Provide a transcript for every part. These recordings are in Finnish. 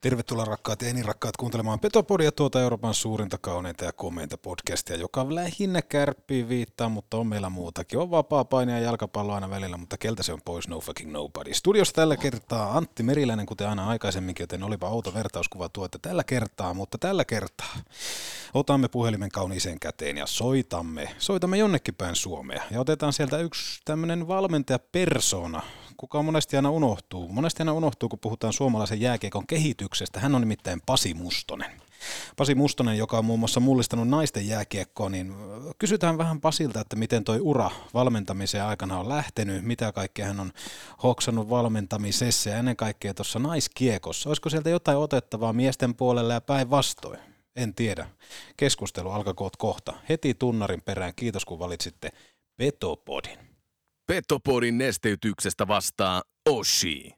Tervetuloa rakkaat ja rakkaat kuuntelemaan Petopodia, tuota Euroopan suurinta, kauneinta ja komeinta podcastia, joka lähinnä kärppii viittaa, mutta on meillä muutakin. On vapaa painia ja jalkapallo aina välillä, mutta keltä se on pois, no fucking nobody. Studiossa tällä kertaa Antti Meriläinen, kuten aina aikaisemminkin, joten olipa outo vertauskuva tuo, että tällä kertaa, mutta tällä kertaa otamme puhelimen kauniiseen käteen ja soitamme, soitamme jonnekin päin Suomea. Ja otetaan sieltä yksi tämmöinen valmentaja persona, kuka monesti aina unohtuu. Monesti aina unohtuu, kun puhutaan suomalaisen jääkiekon kehityksestä. Hän on nimittäin Pasi Mustonen. Pasi Mustonen, joka on muun muassa mullistanut naisten jääkiekkoa, niin kysytään vähän Pasilta, että miten toi ura valmentamisen aikana on lähtenyt, mitä kaikkea hän on hoksannut valmentamisessa ja ennen kaikkea tuossa naiskiekossa. Olisiko sieltä jotain otettavaa miesten puolelle ja päinvastoin? En tiedä. Keskustelu alkakoot kohta. Heti tunnarin perään. Kiitos kun valitsitte Petopodin. Petopodin nesteytyksestä vastaa Oshi.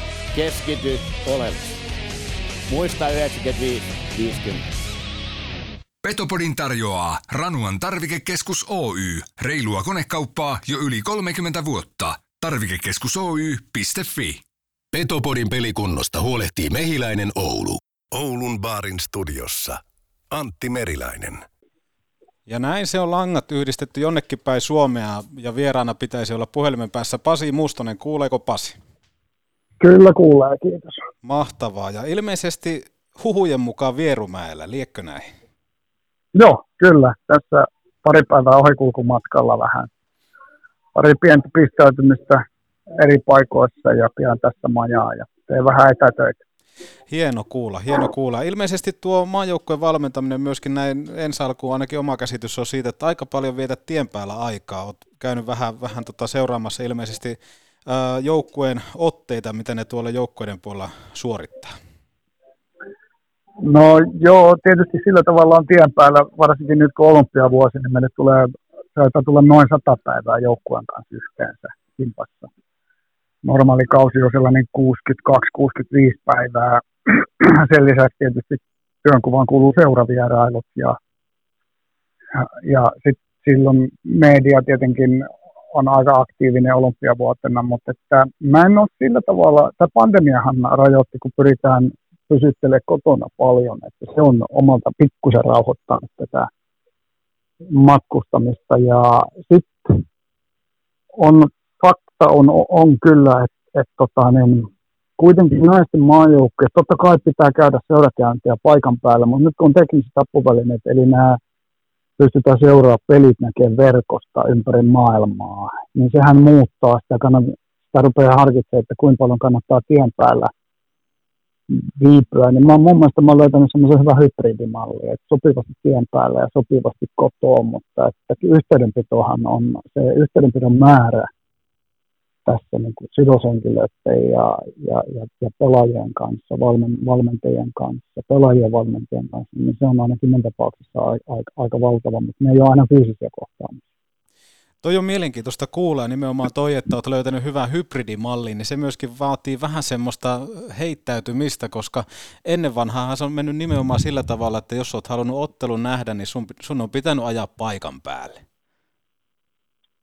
keskity oleellisesti. Muista 95-50. Petopodin tarjoaa Ranuan tarvikekeskus Oy. Reilua konekauppaa jo yli 30 vuotta. Tarvikekeskus Oy.fi. Petopodin pelikunnosta huolehtii Mehiläinen Oulu. Oulun baarin studiossa. Antti Meriläinen. Ja näin se on langat yhdistetty jonnekin päin Suomea ja vieraana pitäisi olla puhelimen päässä Pasi Mustonen. Kuuleeko Pasi? Kyllä kuulee, kiitos. Mahtavaa. Ja ilmeisesti huhujen mukaan Vierumäellä, liekkö näin? Joo, kyllä. Tässä pari päivää ohikulkumatkalla vähän. Pari pientä pistäytymistä eri paikoissa ja pian tässä majaa ja teen vähän etätöitä. Hieno kuulla, hieno kuulla. Ilmeisesti tuo maajoukkojen valmentaminen myöskin näin ensi alkuun, ainakin oma käsitys on siitä, että aika paljon vietät tien päällä aikaa. Olet käynyt vähän, vähän tota seuraamassa ilmeisesti joukkueen otteita, mitä ne tuolla joukkueiden puolella suorittaa? No joo, tietysti sillä tavalla on tien päällä, varsinkin nyt kun olympiavuosi, niin meille tulee, saattaa tulla noin sata päivää joukkueen kanssa yhteensä kimpassa. Normaali kausi on sellainen 62-65 päivää. Sen lisäksi tietysti työnkuvaan kuuluu seuravierailut ja, ja, ja sitten silloin media tietenkin on aika aktiivinen olympiavuotena, mutta että mä en ole sillä tavalla, tämä pandemiahan rajoitti, kun pyritään pysyttelemään kotona paljon, että se on omalta pikkusen rauhoittanut tätä matkustamista. Ja sitten on fakta on, on kyllä, että, että tota, niin, kuitenkin naisten maajoukkoja, totta kai pitää käydä seurakäyntiä paikan päällä, mutta nyt kun on tekniset apuvälineet, eli nämä pystytään seuraamaan pelit näkemään verkosta ympäri maailmaa, niin sehän muuttaa sitä, kannattaa, sitä rupeaa harkitsemaan, että kuinka paljon kannattaa tien päällä viipyä. Niin mä, mun mielestä mä olen löytänyt semmoisen hyvän hybridimalli, että sopivasti tien päällä ja sopivasti kotoa, mutta että yhteydenpitohan on se yhteydenpidon määrä tässä niin kuin sidoshenkilöiden ja, ja, ja, ja, pelaajien kanssa, valmen, valmentajien kanssa, pelaajien valmentajien kanssa, niin se on ainakin minun tapauksessa aika, aika, valtava, mutta ne ei ole aina fyysisiä kohtaamisia. Toi on mielenkiintoista kuulla nimenomaan toi, että olet löytänyt hyvän hybridimallin, niin se myöskin vaatii vähän semmoista heittäytymistä, koska ennen vanhaa se on mennyt nimenomaan sillä tavalla, että jos olet halunnut ottelun nähdä, niin sun, sun on pitänyt ajaa paikan päälle.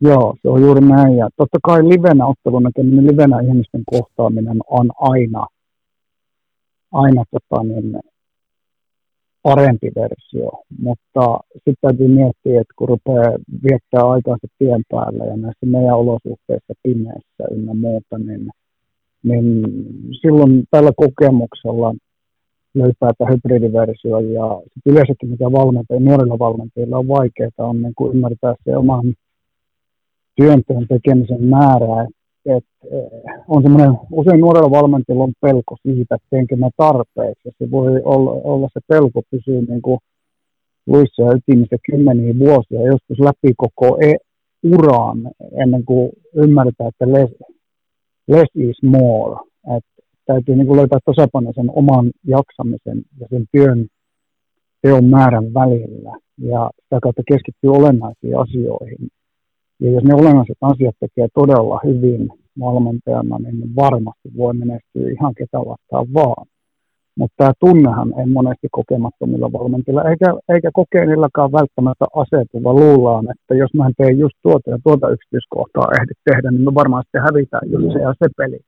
Joo, se on juuri näin. Ja totta kai livenä ottelun näkeminen, livenä ihmisten kohtaaminen on aina, aina tota, niin, parempi versio, mutta sitten täytyy miettiä, että kun rupeaa viettää aikaansa tien päällä ja näissä meidän olosuhteissa pimeässä ynnä muuta, niin, niin silloin tällä kokemuksella löytää tämä hybridiversio ja yleensäkin mikä valmentajia, nuorilla valmentajilla on vaikeaa on niin kuin ymmärtää se oman työnteon tekemisen määrää. Et, eh, on semmoinen, usein nuorella valmentajilla on pelko siitä, että teenkö mä tarpeeksi. Se voi olla, olla se pelko pysyy niin kuin luissa ja ytimissä kymmeniä vuosia, joskus läpi koko e- uraan ennen kuin ymmärtää, että less, less is more. Et täytyy niin kuin löytää tasapaino sen oman jaksamisen ja sen työn teon määrän välillä ja sitä kautta keskittyy olennaisiin asioihin. Ja jos ne olennaiset asiat tekee todella hyvin valmentajana, niin varmasti voi menestyä ihan ketä vastaan vaan. Mutta tämä tunnehan ei monesti kokemattomilla valmentajilla, eikä, eikä kokeenillakaan välttämättä asetu, vaan luullaan, että jos mä teen just tuota ja tuota yksityiskohtaa ehdi tehdä, niin me varmaan sitten hävitään just se ja se peli.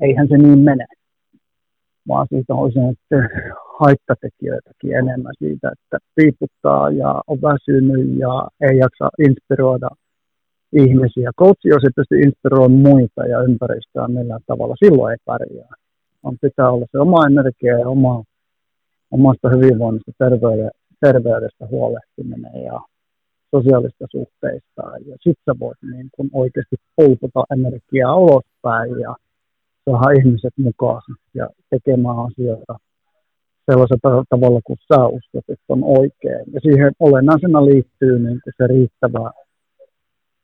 Eihän se niin mene, vaan siitä on usein haittatekijöitäkin enemmän siitä, että piiputtaa ja on väsynyt ja ei jaksa inspiroida ihmisiä. Coachi, jos ei pysty inspiroimaan muita ja ympäristöä millään tavalla, silloin ei pärjää. On pitää olla se oma energia ja oma, omasta hyvinvoinnista, terveydestä, terveydestä huolehtiminen ja sosiaalista suhteista. Ja sitten sä voit niin kun oikeasti pulputa energiaa ulospäin ja saada ihmiset mukaan ja tekemään asioita sellaisella tavalla, kun sä uskot, että on oikein. Ja siihen olennaisena liittyy niin se riittävä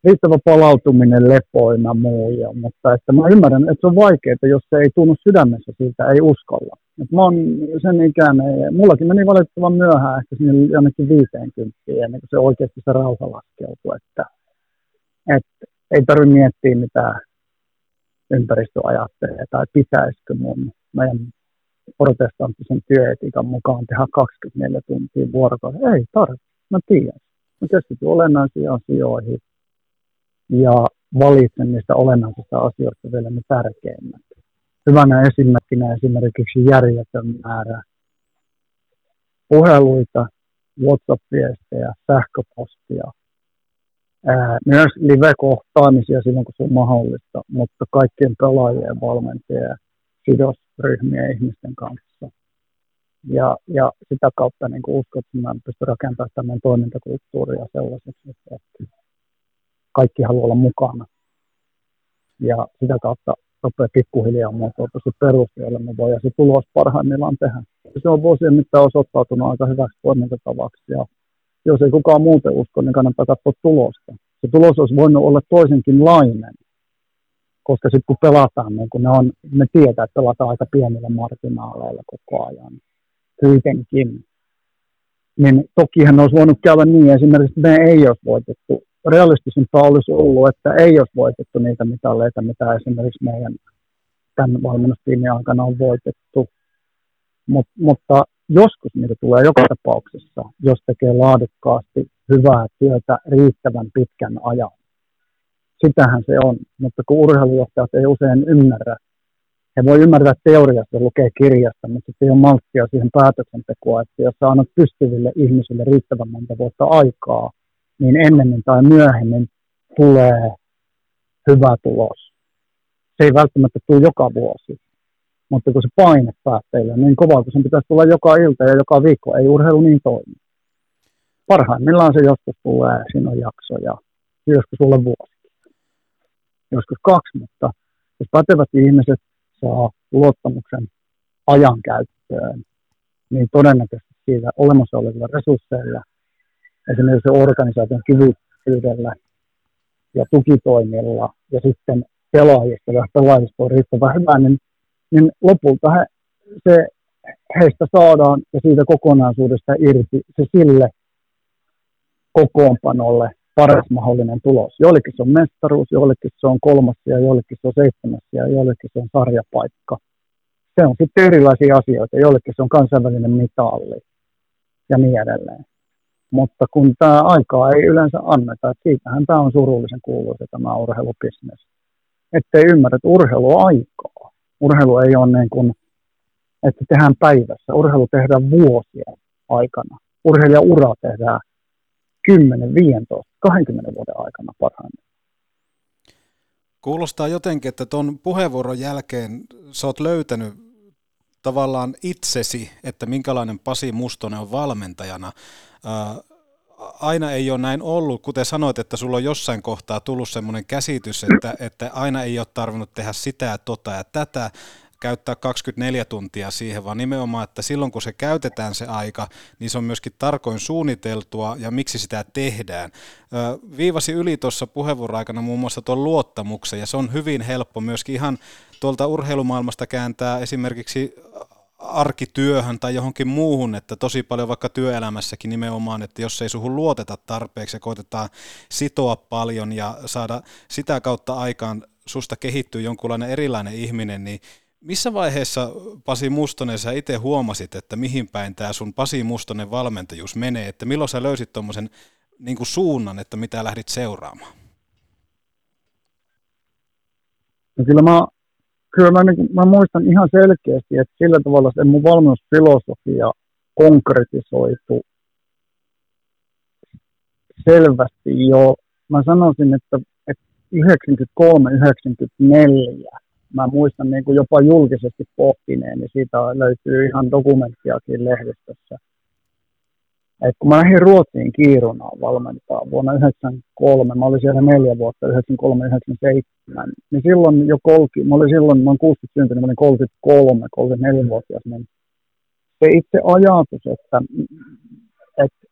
riittävä palautuminen, lepoina muu. Ja, mutta että mä ymmärrän, että se on vaikeaa, jos se ei tunnu sydämessä siitä, ei uskalla. Et mä oon sen ikäinen, mullakin meni valitettavan myöhään, ehkä sinne jonnekin 50 ennen kuin se oikeasti se rauha laskeutui. Että, että ei tarvitse miettiä, mitä ympäristö ajattelee, tai pitäisikö mun meidän protestanttisen työetikan mukaan tehdä 24 tuntia vuorokaudessa. Ei tarvitse, mä tiedän. Mä keskityn olennaisiin asioihin, ja valitsen niistä olennaisista asioista vielä ne tärkeimmät. Hyvänä esimerkkinä esimerkiksi järjetön määrä puheluita, WhatsApp-viestejä, sähköpostia, ää, myös live-kohtaamisia silloin, kun se on mahdollista, mutta kaikkien pelaajien, valmentajien, sidosryhmien ihmisten kanssa. Ja, ja sitä kautta niin uskon, että mä pystyn rakentamaan tämän toimintakulttuuria sellaiseksi, että kaikki haluaa olla mukana. Ja sitä kautta rupeaa pikkuhiljaa muotoutua se peruste, jolle me voidaan se tulos parhaimmillaan tehdä. Se on vuosien mittaan osoittautunut aika hyväksi toimintatavaksi. Ja jos ei kukaan muuten usko, niin kannattaa katsoa tulosta. Se tulos olisi voinut olla toisenkin lainen. Koska sitten kun pelataan, niin kun ne, on, ne tietää, että pelataan aika pienillä marginaaleilla koko ajan. Kuitenkin. Niin tokihan olisi voinut käydä niin, esimerkiksi me ei olisi voitettu realistisempaa olisi ollut, että ei olisi voitettu niitä mitalleita, mitä esimerkiksi meidän tämän valmennustiimin aikana on voitettu. Mut, mutta joskus niitä tulee joka tapauksessa, jos tekee laadukkaasti hyvää työtä riittävän pitkän ajan. Sitähän se on, mutta kun urheilujohtajat ei usein ymmärrä, he voi ymmärtää teoriasta lukee kirjasta, mutta sitten ei ole malttia siihen päätöksentekoon, että jos sä annat pystyville ihmisille riittävän monta vuotta aikaa, niin ennemmin tai myöhemmin tulee hyvä tulos. Se ei välttämättä tule joka vuosi, mutta kun se paine päättäjille on niin kova, kun sen pitäisi tulla joka ilta ja joka viikko, ei urheilu niin toimi. Parhaimmillaan se joskus tulee, siinä on jaksoja, joskus sulle vuosi. Joskus kaksi, mutta jos pätevät ihmiset saa luottamuksen ajan käyttöön, niin todennäköisesti siitä olemassa olevilla resursseilla esimerkiksi organisaation kyvykkyydellä ja tukitoimilla ja sitten pelaajista, ja pelaajista on riittävän hyvä, niin, niin lopulta he, se, heistä saadaan ja siitä kokonaisuudesta irti se sille kokoonpanolle paras mahdollinen tulos. Joillekin se on mestaruus, joillekin se on kolmas ja joillekin se on seitsemäs ja joillekin se on sarjapaikka. Se on sitten erilaisia asioita, joillekin se on kansainvälinen mitalli ja niin edelleen. Mutta kun tämä aikaa ei yleensä anneta, että siitähän tämä on surullisen kuuluisa tämä urheilubisnes. Että ei ymmärrä, että urheilu on aikaa. Urheilu ei ole niin kuin, että tehdään päivässä. Urheilu tehdään vuosien aikana. Urheilijaura tehdään 10, 15, 20 vuoden aikana parhaimmillaan. Kuulostaa jotenkin, että tuon puheenvuoron jälkeen sä oot löytänyt tavallaan itsesi, että minkälainen Pasi Mustonen on valmentajana. Aina ei ole näin ollut, kuten sanoit, että sulla on jossain kohtaa tullut semmoinen käsitys, että, että aina ei ole tarvinnut tehdä sitä ja tota ja tätä, käyttää 24 tuntia siihen, vaan nimenomaan, että silloin kun se käytetään se aika, niin se on myöskin tarkoin suunniteltua ja miksi sitä tehdään. Viivasi yli tuossa puheenvuoron aikana muun muassa tuon luottamuksen ja se on hyvin helppo myöskin ihan tuolta urheilumaailmasta kääntää esimerkiksi arkityöhön tai johonkin muuhun, että tosi paljon vaikka työelämässäkin nimenomaan, että jos ei suhun luoteta tarpeeksi ja koitetaan sitoa paljon ja saada sitä kautta aikaan susta kehittyy jonkunlainen erilainen ihminen, niin missä vaiheessa Pasi Mustonen sä itse huomasit, että mihin päin tämä sun Pasi Mustonen valmentajuus menee, että milloin sä löysit tuommoisen niin suunnan, että mitä lähdit seuraamaan? No kyllä mä, kyllä mä, niin, mä muistan ihan selkeästi, että sillä tavalla se mun valmennusfilosofia konkretisoitu selvästi jo, mä sanoisin, että, että 93-94 mä muistan niin kuin jopa julkisesti pohtineen, niin siitä löytyy ihan dokumenttiakin lehdistössä. Et kun mä lähdin Ruotsiin Kiirunaan valmentaa vuonna 1993, mä olin siellä neljä vuotta, 93-97, niin silloin jo kolki, mä olin silloin, mä olin 60 syntynyt, mä olin 33, 34-vuotias, niin se itse ajatus, että, että,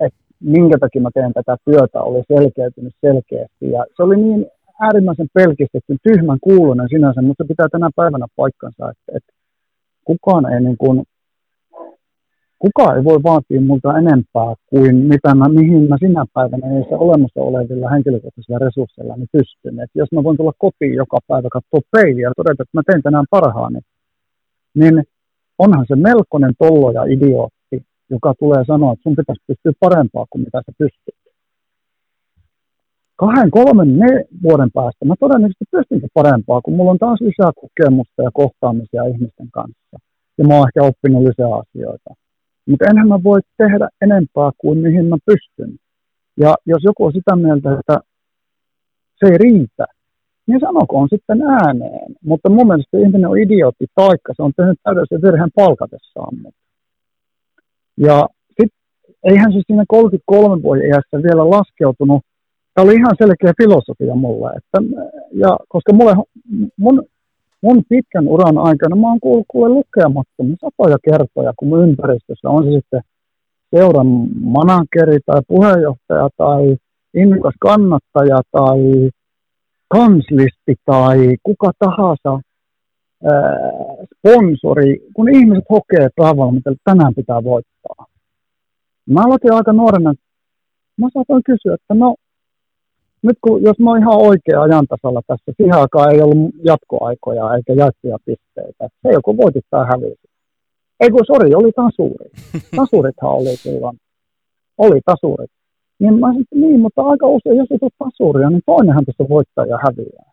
että minkä takia mä teen tätä työtä, oli selkeytynyt selkeästi. Ja se oli niin äärimmäisen pelkistetty, tyhmän kuulunen sinänsä, mutta se pitää tänä päivänä paikkansa, että, että kukaan ei niin kuin, kukaan ei voi vaatia multa enempää kuin mitä mä, mihin mä sinä päivänä niissä olemassa olevilla henkilökohtaisilla resursseilla niin pystyn. Et jos mä voin tulla kotiin joka päivä katsoa peiliä ja todeta, että mä teen tänään parhaani, niin onhan se melkoinen tollo ja idiootti, joka tulee sanoa, että sun pitäisi pystyä parempaa kuin mitä sä pystyt kahden, kolmen, ne vuoden päästä mä todennäköisesti pystyn parempaa, kun mulla on taas lisää kokemusta ja kohtaamisia ihmisten kanssa. Ja mä oon ehkä oppinut lisää asioita. Mutta enhän mä voi tehdä enempää kuin mihin mä pystyn. Ja jos joku on sitä mieltä, että se ei riitä, niin sanokoon sitten ääneen. Mutta mun mielestä ihminen on idiootti taikka se on tehnyt täydellisen virheen palkatessaan. Ja sitten eihän se siinä 33 vuoden iässä vielä laskeutunut tämä oli ihan selkeä filosofia mulle. Että, ja koska mulle, mun, mun pitkän uran aikana mä oon kuullut kuule lukemattomia satoja kertoja, kun mun ympäristössä on se sitten seuran manageri tai puheenjohtaja tai innokas kannattaja tai kanslisti tai kuka tahansa ää, sponsori, kun ihmiset hokee päävalmentajalle, että tänään pitää voittaa. Mä aloitin aika nuorena, mä saatoin kysyä, että no nyt kun, jos mä oon ihan oikea ajantasalla tässä, siihen aikaan ei ollut jatkoaikoja eikä jaettuja pisteitä. Se joku voitittaa hävisi. Ei kun, sori, oli tasuri. Tasurithan oli silloin. Oli tasurit. Niin mä sanoin, niin, mutta aika usein, jos ei tule tasuria, niin toinenhan tässä voittaa ja häviää.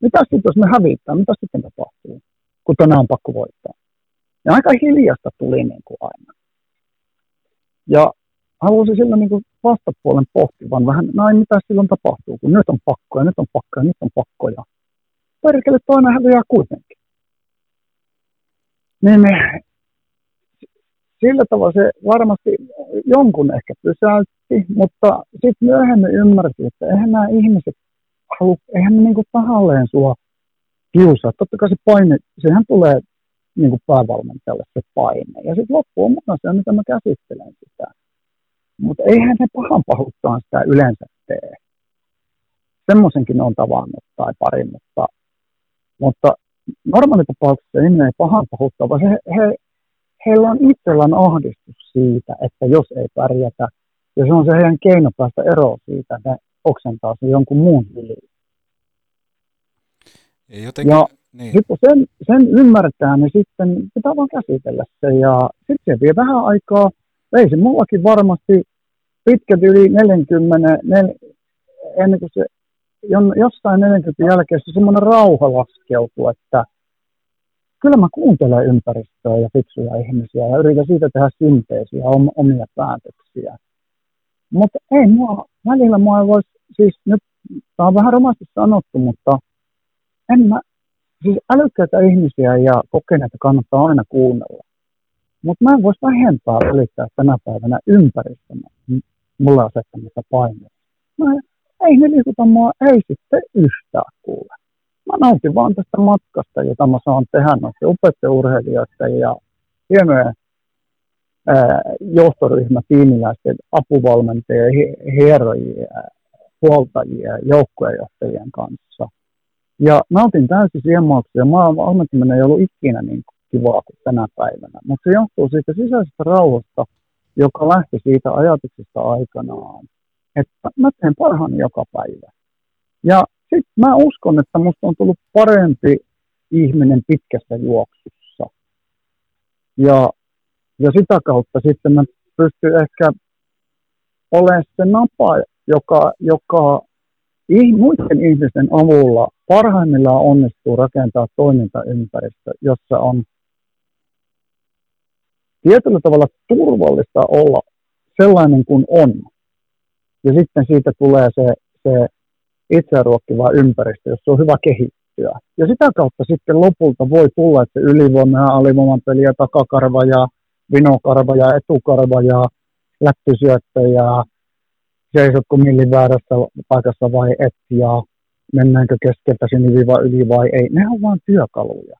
Mitä sitten, jos me hävittää, mitä sitten tapahtuu, kun tänään on pakko voittaa? Ja aika hiljasta tuli niin kuin aina. Ja haluaisin silloin niin kuin vastapuolen pohtivan vähän, näin mitä silloin tapahtuu, kun nyt on pakko ja nyt on pakko ja nyt on pakko ja perkele toinen häviää kuitenkin. Niin sillä tavalla se varmasti jonkun ehkä pysäytti, mutta sitten myöhemmin ymmärsi, että eihän nämä ihmiset halu, eihän ne niinku tahalleen sua kiusaa. Totta kai se paine, sehän tulee niinku päävalmentajalle se paine. Ja sitten loppu on se, mitä mä käsittelen sitä. Mutta eihän ne pahan pahuuttaan sitä yleensä tee. Semmoisenkin on tavannut tai pari, mutta, mutta normaalitapauksessa ihminen ei pahan pahuuttaa, vaan se, he, heillä on itsellään ahdistus siitä, että jos ei pärjätä, ja se on se heidän keino päästä eroon siitä, että ne oksentaa sen jonkun muun yli. Jotenkin, ja niin. sitten sen, sen ymmärtää, niin sitten pitää vaan käsitellä se, ja sitten se vie vähän aikaa, veisi mullakin varmasti pitkät yli 40, nel, ennen kuin se jossain 40 jälkeen se semmoinen rauha laskeutuu, että kyllä mä kuuntelen ympäristöä ja fiksuja ihmisiä ja yritän siitä tehdä synteesiä, omia päätöksiä. Mutta ei mua, välillä mua ei voisi, siis nyt, tämä on vähän romasti sanottu, mutta en mä, siis älykkäitä ihmisiä ja kokeneita kannattaa aina kuunnella. Mutta mä en voisi vähempää ylittää tänä päivänä ympäristöä mulle asettamista paineita. Mä, ei ne liikuta mua, ei sitten yhtään kuule. Mä nautin vaan tästä matkasta, jota mä saan tehdä noiden upeiden urheilijoiden ja hienojen johtoryhmä, tiimiläisten apuvalmentajien, hierojien, huoltajien, joukkueenjohtajien kanssa. Ja nautin täysin siemauksia. Maan valmentaminen ei ollut ikinä niin kivaa kuin tänä päivänä. Mutta se johtuu siitä sisäisestä rauhasta, joka lähti siitä ajatuksesta aikanaan, että mä teen parhaani joka päivä. Ja sitten mä uskon, että musta on tullut parempi ihminen pitkässä juoksussa. Ja, ja sitä kautta sitten mä pystyn ehkä olemaan se napa, joka, joka muiden ihmisten avulla parhaimmillaan onnistuu rakentaa toimintaympäristö, jossa on tietyllä tavalla turvallista olla sellainen kuin on. Ja sitten siitä tulee se, se itseä ruokkiva ympäristö, jossa on hyvä kehittyä. Ja sitä kautta sitten lopulta voi tulla, että ylivoima ja alivoiman peli ja takakarva ja vinokarva ja etukarva ja läppisyöttö ja seisotko millin väärässä paikassa vai et ja mennäänkö keskeltä siniviva yli vai ei. Ne on vain työkaluja.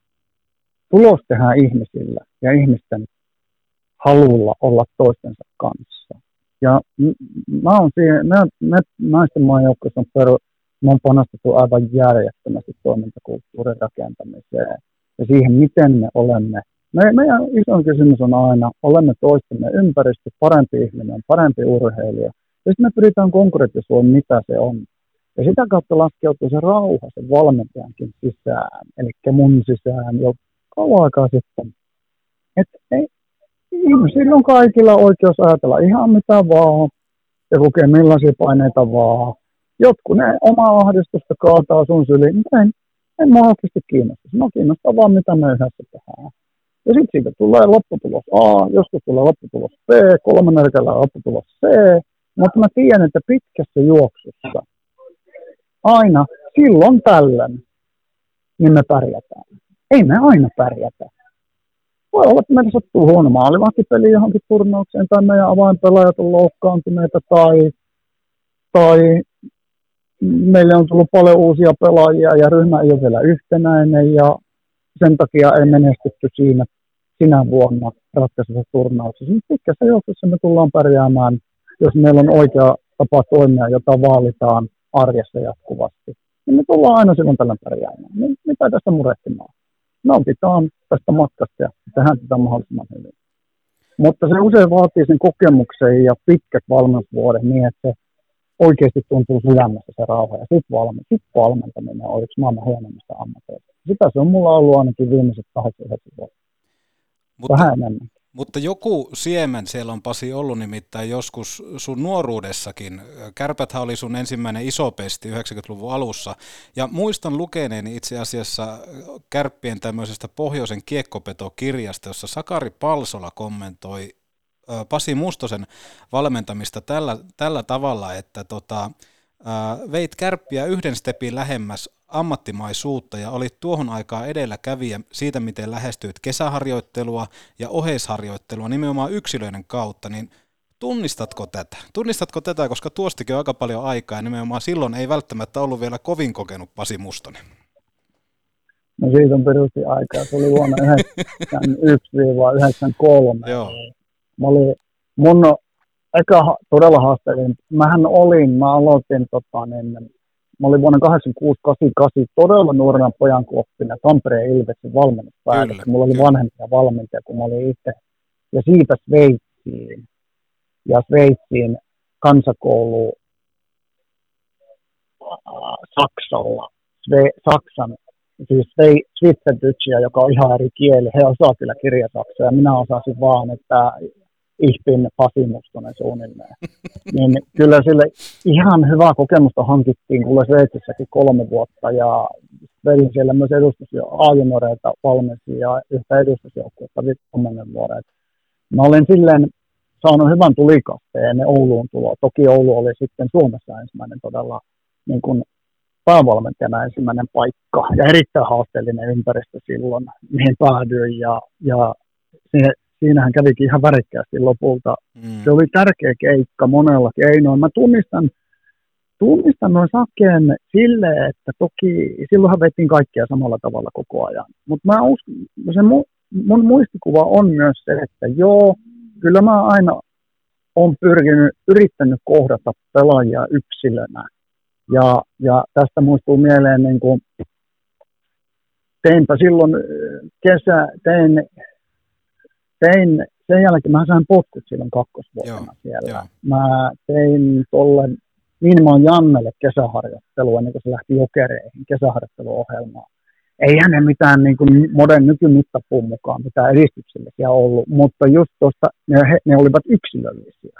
Tulos tehdään ihmisillä ja ihmisten halulla olla toistensa kanssa. Ja mä oon siihen, me, me naisten maajoukkoissa on, peru, me on panostettu aivan järjettömästi toimintakulttuurin rakentamiseen ja siihen, miten me olemme. Me, meidän iso kysymys on aina, olemme toistemme ympäristö, parempi ihminen, parempi urheilija. Ja sitten me pyritään konkretisoimaan, mitä se on. Ja sitä kautta laskeutuu se rauha sen valmentajankin sisään, eli mun sisään jo kauan aikaa sitten. Että ei, ihmisillä on kaikilla oikeus ajatella ihan mitä vaan ja kokea millaisia paineita vaan. Jotkut ne omaa ahdistusta kaataa sun syliin, mutta en, en mä oikeasti kiinnosta. Mä kiinnostaa vaan mitä me yhdessä tehdään. Ja sitten siitä tulee lopputulos A, joskus tulee lopputulos B, kolme nälkällä lopputulos C, mutta mä tiedän, että pitkässä juoksussa aina silloin tällöin, niin me pärjätään. Ei me aina pärjätä voi olla, että meillä sattuu huono maalivahtipeli johonkin turnaukseen, tai meidän avainpelaajat on loukkaantuneita, tai, tai meille on tullut paljon uusia pelaajia ja ryhmä ei ole vielä yhtenäinen, ja sen takia ei menestytty siinä sinä vuonna ratkaisessa turnauksessa. Mutta pitkässä johtossa me tullaan pärjäämään, jos meillä on oikea tapa toimia, jota vaalitaan arjessa jatkuvasti. Niin me tullaan aina silloin tällä pärjäämään. Mitä tästä murehtimaan? Nautitaan tästä matkasta ja tehdään sitä mahdollisimman hyvin. Mutta se usein vaatii sen kokemuksen ja pitkät valmennusvuodet niin, että se oikeasti tuntuu sydämessä se rauha. Ja sitten valme, sit valmentaminen on yksi maailman hienommista ammateista. Sitä se on mulla ollut ainakin viimeiset 8 vuotta. Mutta, Vähän enemmän. Mutta joku siemen siellä on Pasi ollut nimittäin joskus sun nuoruudessakin. Kärpäthän oli sun ensimmäinen iso pesti 90-luvun alussa. Ja muistan lukeneeni itse asiassa Kärppien tämmöisestä pohjoisen kiekkopetokirjasta, jossa Sakari Palsola kommentoi Pasi Mustosen valmentamista tällä, tällä tavalla, että tota, veit kärppiä yhden stepin lähemmäs ammattimaisuutta ja olit tuohon aikaan edelläkävijä siitä, miten lähestyit kesäharjoittelua ja oheisharjoittelua nimenomaan yksilöiden kautta, niin tunnistatko tätä? Tunnistatko tätä, koska tuostikin on aika paljon aikaa ja nimenomaan silloin ei välttämättä ollut vielä kovin kokenut Pasi Mustonen. No siitä on perusti aikaa. Se oli vuonna 1991-1993. Joo. Mä olin, mun eka todella haasteellinen. Mähän olin, mä aloitin tota, niin, Mä olin vuonna 86-88 todella nuorena pojan oppina Tampereen Ilveksen valmennuspäällikkö. Mulla oli vanhempia valmentajia kuin mä olin itse. Ja siitä Sveitsiin. Ja Sveitsiin kansakoulu Saksalla. Sve, Saksan, siis Schweizerdeutschia, joka on ihan eri kieli. He osaa kyllä kirjasaksaa ja minä osasin vaan, että Ihpin Pasi Mustonen suunnilleen. niin kyllä sille ihan hyvää kokemusta hankittiin kuule Sveitsissäkin kolme vuotta ja vedin siellä myös edustus A-junioreita valmensin ja yhtä edustusjoukkuetta viimeinen vuoden. Mä olen silleen saanut hyvän tulikasteen ennen Ouluun tuloa. Toki Oulu oli sitten Suomessa ensimmäinen todella niin kuin päävalmentajana ensimmäinen paikka ja erittäin haasteellinen ympäristö silloin, mihin päädyin ja, ja se, siinähän kävikin ihan värikkäästi lopulta. Mm. Se oli tärkeä keikka monella keinoin. Mä tunnistan, tunnistan noin sakeen sille, että toki silloinhan vettiin kaikkia samalla tavalla koko ajan. Mutta mä uskon, se mu, mun muistikuva on myös se, että joo, kyllä mä aina on pyrkinyt, yrittänyt kohdata pelaajia yksilönä. Ja, ja tästä muistuu mieleen, niin kuin, teinpä silloin kesä, tein, tein, sen jälkeen mä sain potkut silloin kakkosvuotena Joo, siellä. Jo. Mä tein tolle Niinimaan Jannelle kesäharjoittelua, niin kuin se lähti jokereihin, kesäharjoitteluohjelmaa ei hänen mitään niin kuin modern nykymittapuun mukaan mitään edistyksellisiä ollut, mutta just tuosta ne, ne olivat yksilöllisiä,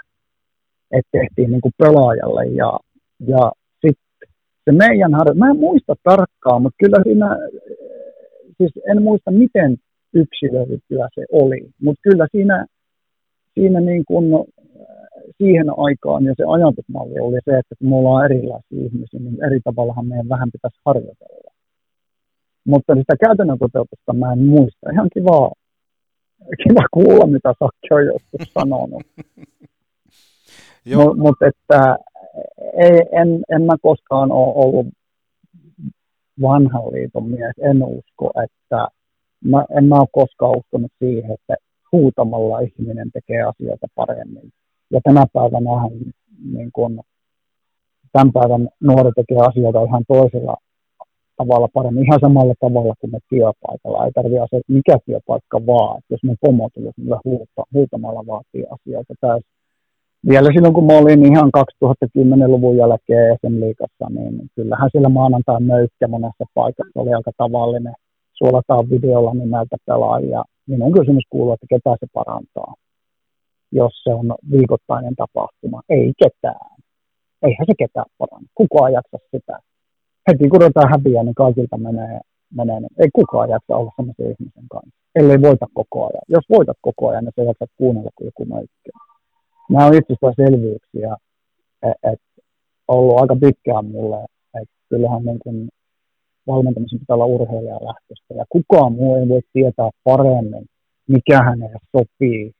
että tehtiin niin kuin pelaajalle ja, ja sitten se meidän harjoitus, mä en muista tarkkaan, mutta kyllä siinä, siis en muista miten yksilöllisiä se oli, mutta kyllä siinä, siinä niin kuin, siihen aikaan ja se ajatusmalli oli se, että kun me ollaan erilaisia ihmisiä, niin eri tavallahan meidän vähän pitäisi harjoitella. Mutta sitä käytännön toteutusta mä en muista. Ihan kiva, kiva kuulla, mitä Sakki on joskus sanonut. Mutta mut että ei, en, en mä koskaan ole ollut vanhan liiton mies. En usko, että mä, en mä ole koskaan uskonut siihen, että huutamalla ihminen tekee asioita paremmin. Ja tänä päivänä niin kun, tämän päivän nuori tekee asioita ihan toisella tavalla paremmin, ihan samalla tavalla kuin me työpaikalla. Ei tarvitse asiaa, mikä työpaikka vaan. Että jos mun pomo tulisi, niin huuta, huutamalla vaatii asioita täysin. Vielä silloin, kun mä olin ihan 2010-luvun jälkeen SM Liikassa, niin kyllähän siellä maanantai möykkä monessa paikassa oli aika tavallinen. Suolataan videolla nimeltä pelaajia. Minun kysymys kuuluu, että ketä se parantaa, jos se on viikoittainen tapahtuma. Ei ketään. Eihän se ketään paranna. Kukaan jaksa sitä heti kun ruvetaan häviää, niin kaikilta menee, menee niin ei kukaan jaksa olla sellaisen ihmisen kanssa, ellei voita koko ajan. Jos voitat koko ajan, niin se jaksat kuunnella kuin joku möikkö. Nämä on selviyyksiä, että et, ollut aika pitkään mulle, että kyllähän niin kuin valmentamisen pitää olla urheilijalähtöistä. Ja kukaan muu ei voi tietää paremmin, mikä hänelle sopii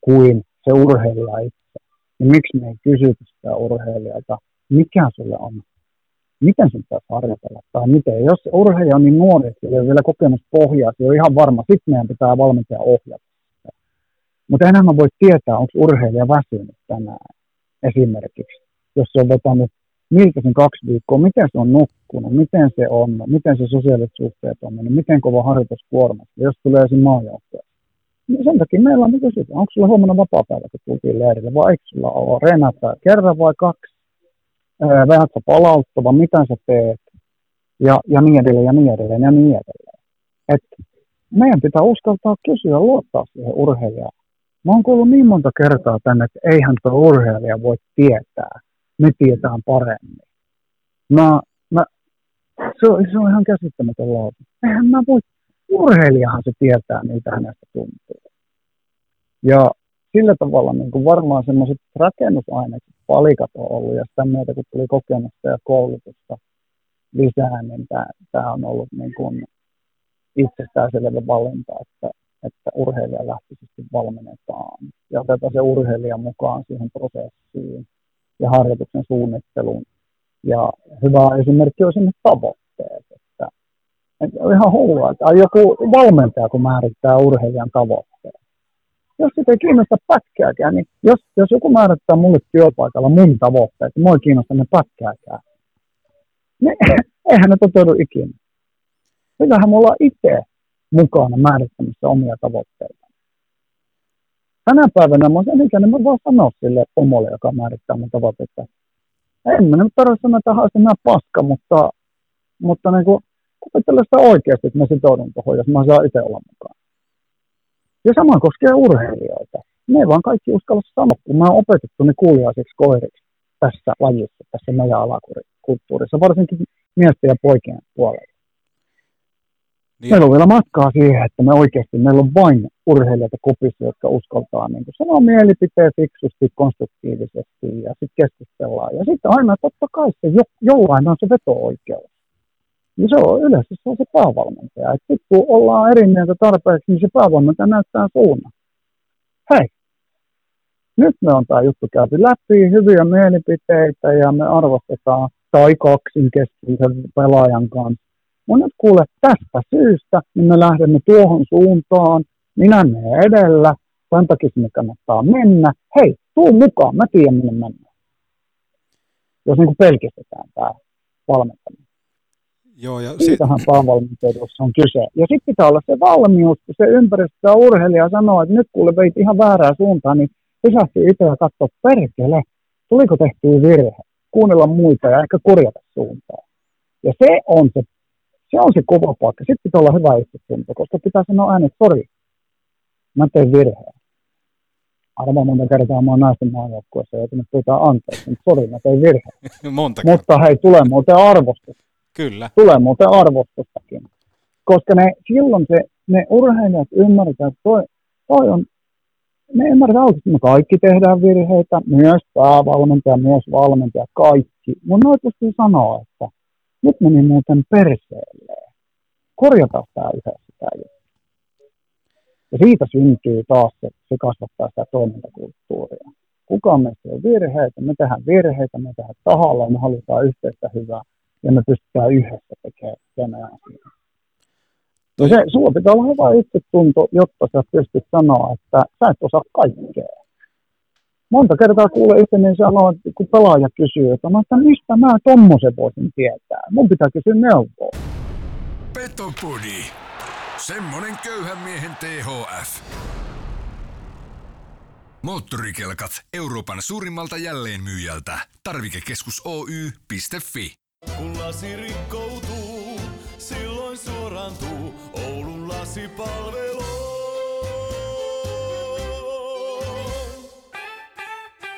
kuin se urheilija itse. Niin miksi me ei kysytä sitä urheilijalta, mikä sulle on miten sun pitäisi harjoitella tai miten. Jos urheilija on niin nuori, että ei ole vielä kokemuspohjaa, se on ihan varma, sitten meidän pitää valmentaja ohjata. Mutta enää mä voi tietää, onko urheilija väsynyt tänään esimerkiksi, jos se on vetänyt miltä sen kaksi viikkoa, miten se on nukkunut, miten se on, miten se sosiaaliset suhteet on mennyt, miten kova harjoituskuorma, jos tulee esim. maajoukkoja. Niin sen takia meillä on kysytty, onko sulla huomenna vapaa-päivä, kun tultiin leirille, vai eikö sulla ole reenata kerran vai kaksi? vähätkö palauttava, mitä sä teet, ja, ja niin edelleen, ja niin edelleen, ja niin edelleen. Et meidän pitää uskaltaa kysyä, luottaa siihen urheilijaan. Mä oon kuullut niin monta kertaa tänne, että eihän tuo urheilija voi tietää. Me tietää paremmin. Mä, mä, se, on, se on ihan käsittämätön lause. Eihän mä voi, urheilijahan se tietää, mitä hänestä tuntuu. Ja sillä tavalla niin kuin varmaan semmoiset rakennusainekset, palikat on ollut, ja sitä myötä kun tuli kokemusta ja koulutusta lisää, niin tämä on ollut niin kuin itsestäänselvä valinta, että, että urheilija lähtisesti valmennetaan ja otetaan se urheilija mukaan siihen prosessiin ja harjoituksen suunnitteluun. Ja hyvä esimerkki on esimerkiksi tavoitteet. Että, että on ihan hullua, että joku valmentaja, kun määrittää urheilijan tavoitteet jos sitä ei kiinnosta pätkääkään, niin jos, jos joku määrittää mulle työpaikalla mun tavoitteet, niin mua ei kiinnosta ne pätkääkään, niin eihän ne toteudu ikinä. Pitäähän me olla itse mukana määrittämässä omia tavoitteita. Tänä päivänä mä sen ikäinen, mä vaan sanoa sille pomolle, joka määrittää mun tavoitteita. En mä nyt tarvitse sanoa, että haisin mä paska, mutta, mutta niin kuin, sitä oikeasti, että mä sitoudun tuohon, jos mä saan itse olla mukaan. Ja sama koskee urheilijoita. Ne ei vaan kaikki uskalla sanoa, kun mä oon opetettu ne kuuliaiseksi koiriksi tässä lajissa, tässä meidän alakulttuurissa, varsinkin miesten ja poikien puolella. Niin. Meillä on vielä matkaa siihen, että me oikeasti, meillä on vain urheilijoita kupissa, jotka uskaltaa niin sanoa mielipiteen fiksusti, konstruktiivisesti ja sitten keskustellaan. Ja sitten aina totta kai se jo, jollain on se veto-oikeus. Niin se on yleensä se on se päävalmentaja. Sitten kun ollaan eri mieltä tarpeeksi, niin se päävalmentaja näyttää suunnan. Hei, nyt me on tämä juttu käyty läpi, hyviä mielipiteitä ja me arvostetaan tai kaksin keskeisen pelaajan kanssa. Mutta nyt kuule tästä syystä, niin me lähdemme tuohon suuntaan, minä menen edellä, sen takia sinne kannattaa mennä. Hei, tuu mukaan, mä tiedän minne mennään. Jos niin kuin pelkistetään tämä valmentaminen. Joo, ja Siitähän sit... päävalmentajuudessa on kyse. Ja sitten pitää olla se valmius, kun se ympäristö ja urheilija sanoo, että nyt kuule veit ihan väärää suuntaan, niin pysähtyy itse ja katsoa, perkele, tuliko tehtyä virhe, kuunnella muita ja ehkä korjata suuntaa. Ja se on se, se, on se kova paikka. Sitten pitää olla hyvä itsetunto, koska pitää sanoa äänet, sori, mä tein virheen. Arvaa monta kertaa mä oon naisten maajoukkueessa ja joutunut pyytää anteeksi, mutta sori, mä tein virheen. Monta mutta hei, tulee muuten arvostus. Kyllä. Tulee muuten arvostustakin. Koska ne, silloin se, ne urheilijat ymmärtää, että toi, toi on me oikeasti, että me kaikki tehdään virheitä, myös päävalmentaja, myös valmentaja, kaikki. Mun oikeasti sanoa, että nyt meni muuten perseelleen. Korjataan tämä yhdessä tämä juttu. Ja siitä syntyy taas se, se kasvattaa sitä toimintakulttuuria. Kukaan meistä ei virheitä, me tehdään virheitä, me tehdään tahalla, me halutaan yhteistä hyvää ja me pystytään yhdessä tekemään sen asian. No se, sulla pitää olla hyvä itsetunto, jotta sä pystyt sanoa, että sä et osaa kaikkea. Monta kertaa kuulee niin sanoa, että kun pelaaja kysyy, että, no, että mistä mä tommosen voisin tietää. Mun pitää kysyä neuvoa. Petopodi. Semmonen köyhän miehen THF. Moottorikelkat Euroopan suurimmalta jälleenmyyjältä. Tarvikekeskus Oy.fi. Kun lasi rikkoutuu, silloin suorantuu Oulun lasipalvelu.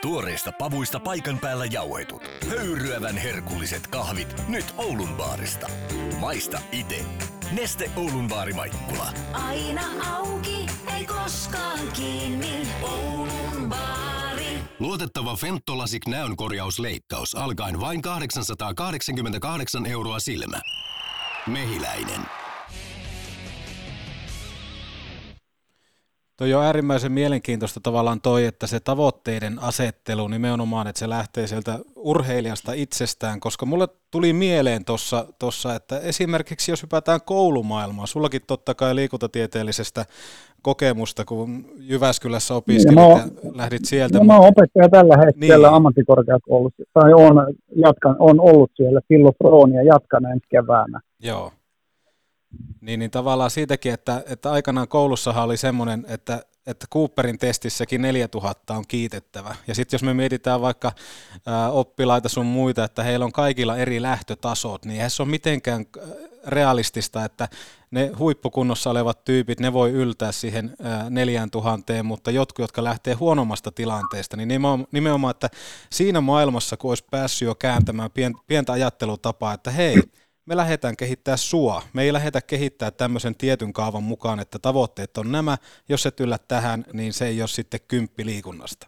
Tuoreista pavuista paikan päällä jauhetut. Höyryävän herkulliset kahvit nyt Oulun baarista. Maista ite. Neste Oulun baari Maikkula. Aina auki, ei koskaan kiinni. Oulun baari. Luotettava Fentolasik näönkorjausleikkaus alkaen vain 888 euroa silmä. Mehiläinen. Toi on äärimmäisen mielenkiintoista tavallaan toi, että se tavoitteiden asettelu nimenomaan, että se lähtee sieltä urheilijasta itsestään, koska mulle tuli mieleen tuossa, tossa, että esimerkiksi jos hypätään koulumaailmaan, sullakin totta kai liikuntatieteellisestä kokemusta, kun Jyväskylässä opiskelit niin, ja, ja lähdit sieltä. No, mä oon opettaja tällä hetkellä niin. ammattikorkeakoulussa, tai on, jatkan, on ollut siellä Pillo Proon ja jatkan ensi keväänä. Joo. Niin, niin tavallaan siitäkin, että, että aikanaan koulussahan oli semmoinen, että, että Cooperin testissäkin 4000 on kiitettävä. Ja sitten jos me mietitään vaikka ää, oppilaita sun muita, että heillä on kaikilla eri lähtötasot, niin eihän se ole mitenkään realistista, että ne huippukunnossa olevat tyypit, ne voi yltää siihen ää, 4000, mutta jotkut, jotka lähtee huonommasta tilanteesta, niin nimenomaan, että siinä maailmassa, kun olisi päässyt jo kääntämään pientä ajattelutapaa, että hei, me lähdetään kehittää sua. Me ei lähdetä kehittää tämmöisen tietyn kaavan mukaan, että tavoitteet on nämä. Jos et yllä tähän, niin se ei ole sitten kymppi liikunnasta.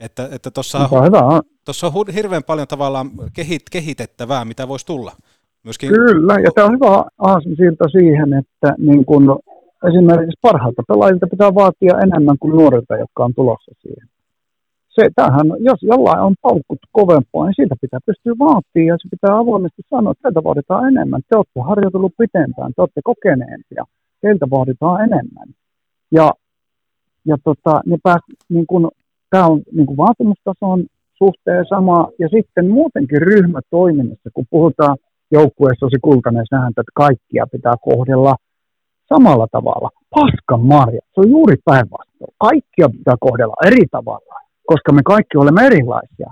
Että, että tuossa on, tuossa on hirveän paljon tavallaan kehit, kehitettävää, mitä voisi tulla. Myöskin... Kyllä, ja tämä on hyvä aasinsilta siihen, että niin kun esimerkiksi parhailta pelaajilta pitää vaatia enemmän kuin nuorilta, jotka on tulossa siihen se, tämähän, jos jollain on paukut kovempaa, niin siitä pitää pystyä vaatimaan ja se pitää avoimesti sanoa, että teiltä vaaditaan enemmän. Te olette harjoitellut pitempään, te olette kokeneempia, teiltä vaaditaan enemmän. Ja, ja tota, pääs, niin kun, tämä on niin kun vaatimustason suhteen sama, ja sitten muutenkin ryhmätoiminnassa, kun puhutaan joukkueessa on se kultainen sääntö, että kaikkia pitää kohdella samalla tavalla. Paskan marja, se on juuri päinvastoin. Kaikkia pitää kohdella eri tavalla koska me kaikki olemme erilaisia.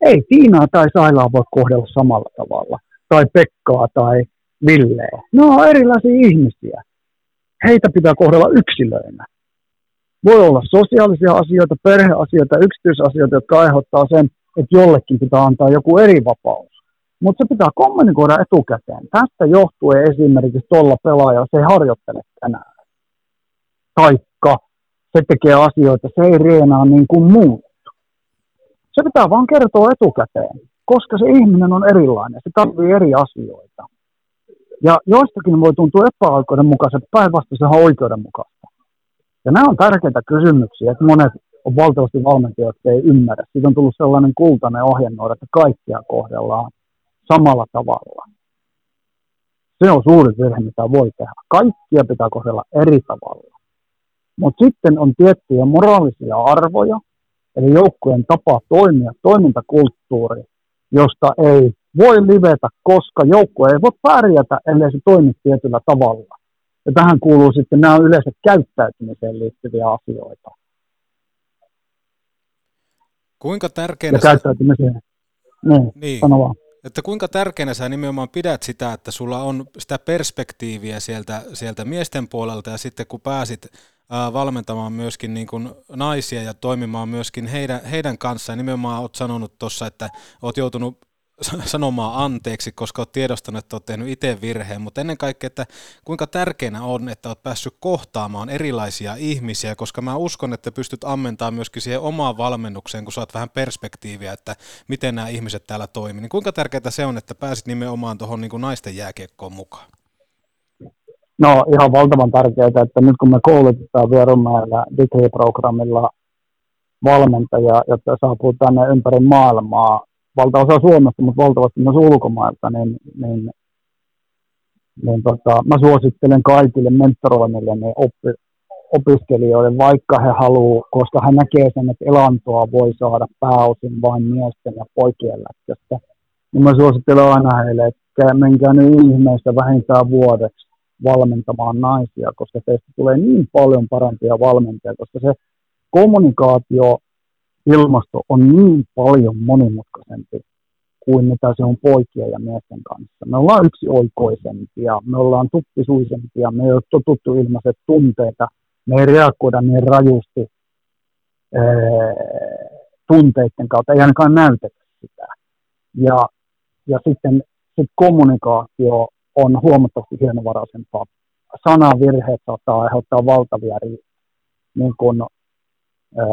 Ei Tiinaa tai Sailaa voi kohdella samalla tavalla, tai Pekkaa tai Villeä. Ne on erilaisia ihmisiä. Heitä pitää kohdella yksilöinä. Voi olla sosiaalisia asioita, perheasioita, yksityisasioita, jotka aiheuttaa sen, että jollekin pitää antaa joku eri vapaus. Mutta se pitää kommunikoida etukäteen. Tästä johtuen esimerkiksi tuolla pelaajalla se ei harjoittele tänään. Taikka se tekee asioita, se ei reenaa niin kuin muut. Se pitää vaan kertoa etukäteen, koska se ihminen on erilainen, se tarvitsee eri asioita. Ja joistakin voi tuntua epäoikeudenmukaiselta, päinvastoin on oikeudenmukaista. Ja nämä on tärkeitä kysymyksiä, että monet on valtavasti valmentajia, jotka ei ymmärrä. Siitä on tullut sellainen kultainen ohjenuora, että kaikkia kohdellaan samalla tavalla. Se on suuri virhe, mitä voi tehdä. Kaikkia pitää kohdella eri tavalla. Mutta sitten on tiettyjä moraalisia arvoja, eli joukkojen tapa toimia, toimintakulttuuri, josta ei voi livetä, koska joukko ei voi pärjätä, ellei se toimi tietyllä tavalla. Ja tähän kuuluu sitten nämä yleensä käyttäytymiseen liittyviä asioita. Kuinka tärkeänä... Ja käyttäytymiseen. Niin, niin. sano vaan. Että kuinka tärkeänä sä nimenomaan pidät sitä, että sulla on sitä perspektiiviä sieltä, sieltä miesten puolelta ja sitten kun pääsit ää, valmentamaan myöskin niin kuin naisia ja toimimaan myöskin heidän, heidän kanssaan. Nimenomaan olet sanonut tuossa, että olet joutunut sanomaan anteeksi, koska olet tiedostanut, että olet tehnyt itse virheen, mutta ennen kaikkea, että kuinka tärkeänä on, että olet päässyt kohtaamaan erilaisia ihmisiä, koska mä uskon, että pystyt ammentamaan myöskin siihen omaan valmennukseen, kun saat vähän perspektiiviä, että miten nämä ihmiset täällä toimii. Niin kuinka tärkeää se on, että pääsit nimenomaan tuohon niin naisten jääkiekkoon mukaan? No ihan valtavan tärkeää, että nyt kun me koulutetaan Vierumäellä Digi-programmilla valmentajia, jotka saapuu tänne ympäri maailmaa, valtaosa Suomesta, mutta valtavasti myös ulkomailta, niin, niin, niin tota, mä suosittelen kaikille mentoroinnille niin oppi, opiskelijoille, vaikka he haluaa, koska hän näkee sen, että elantoa voi saada pääosin vain miesten ja poikien lätkästä, niin mä suosittelen aina heille, että menkää nyt ihmeessä vähintään vuodeksi valmentamaan naisia, koska teistä tulee niin paljon parempia valmentajia, koska se kommunikaatio ilmasto on niin paljon monimutkaisempi kuin mitä se on poikien ja miesten kanssa. Me ollaan yksi oikoisempia, me ollaan tuppisuisempia, me ei ole totuttu ilmaiset tunteita, me ei reagoida niin rajusti ee, tunteiden kautta, ei ainakaan näytetä sitä. Ja, ja sitten sit kommunikaatio on huomattavasti hienovaraisempaa. Sanavirheet saattaa aiheuttaa valtavia niin kuin, ää,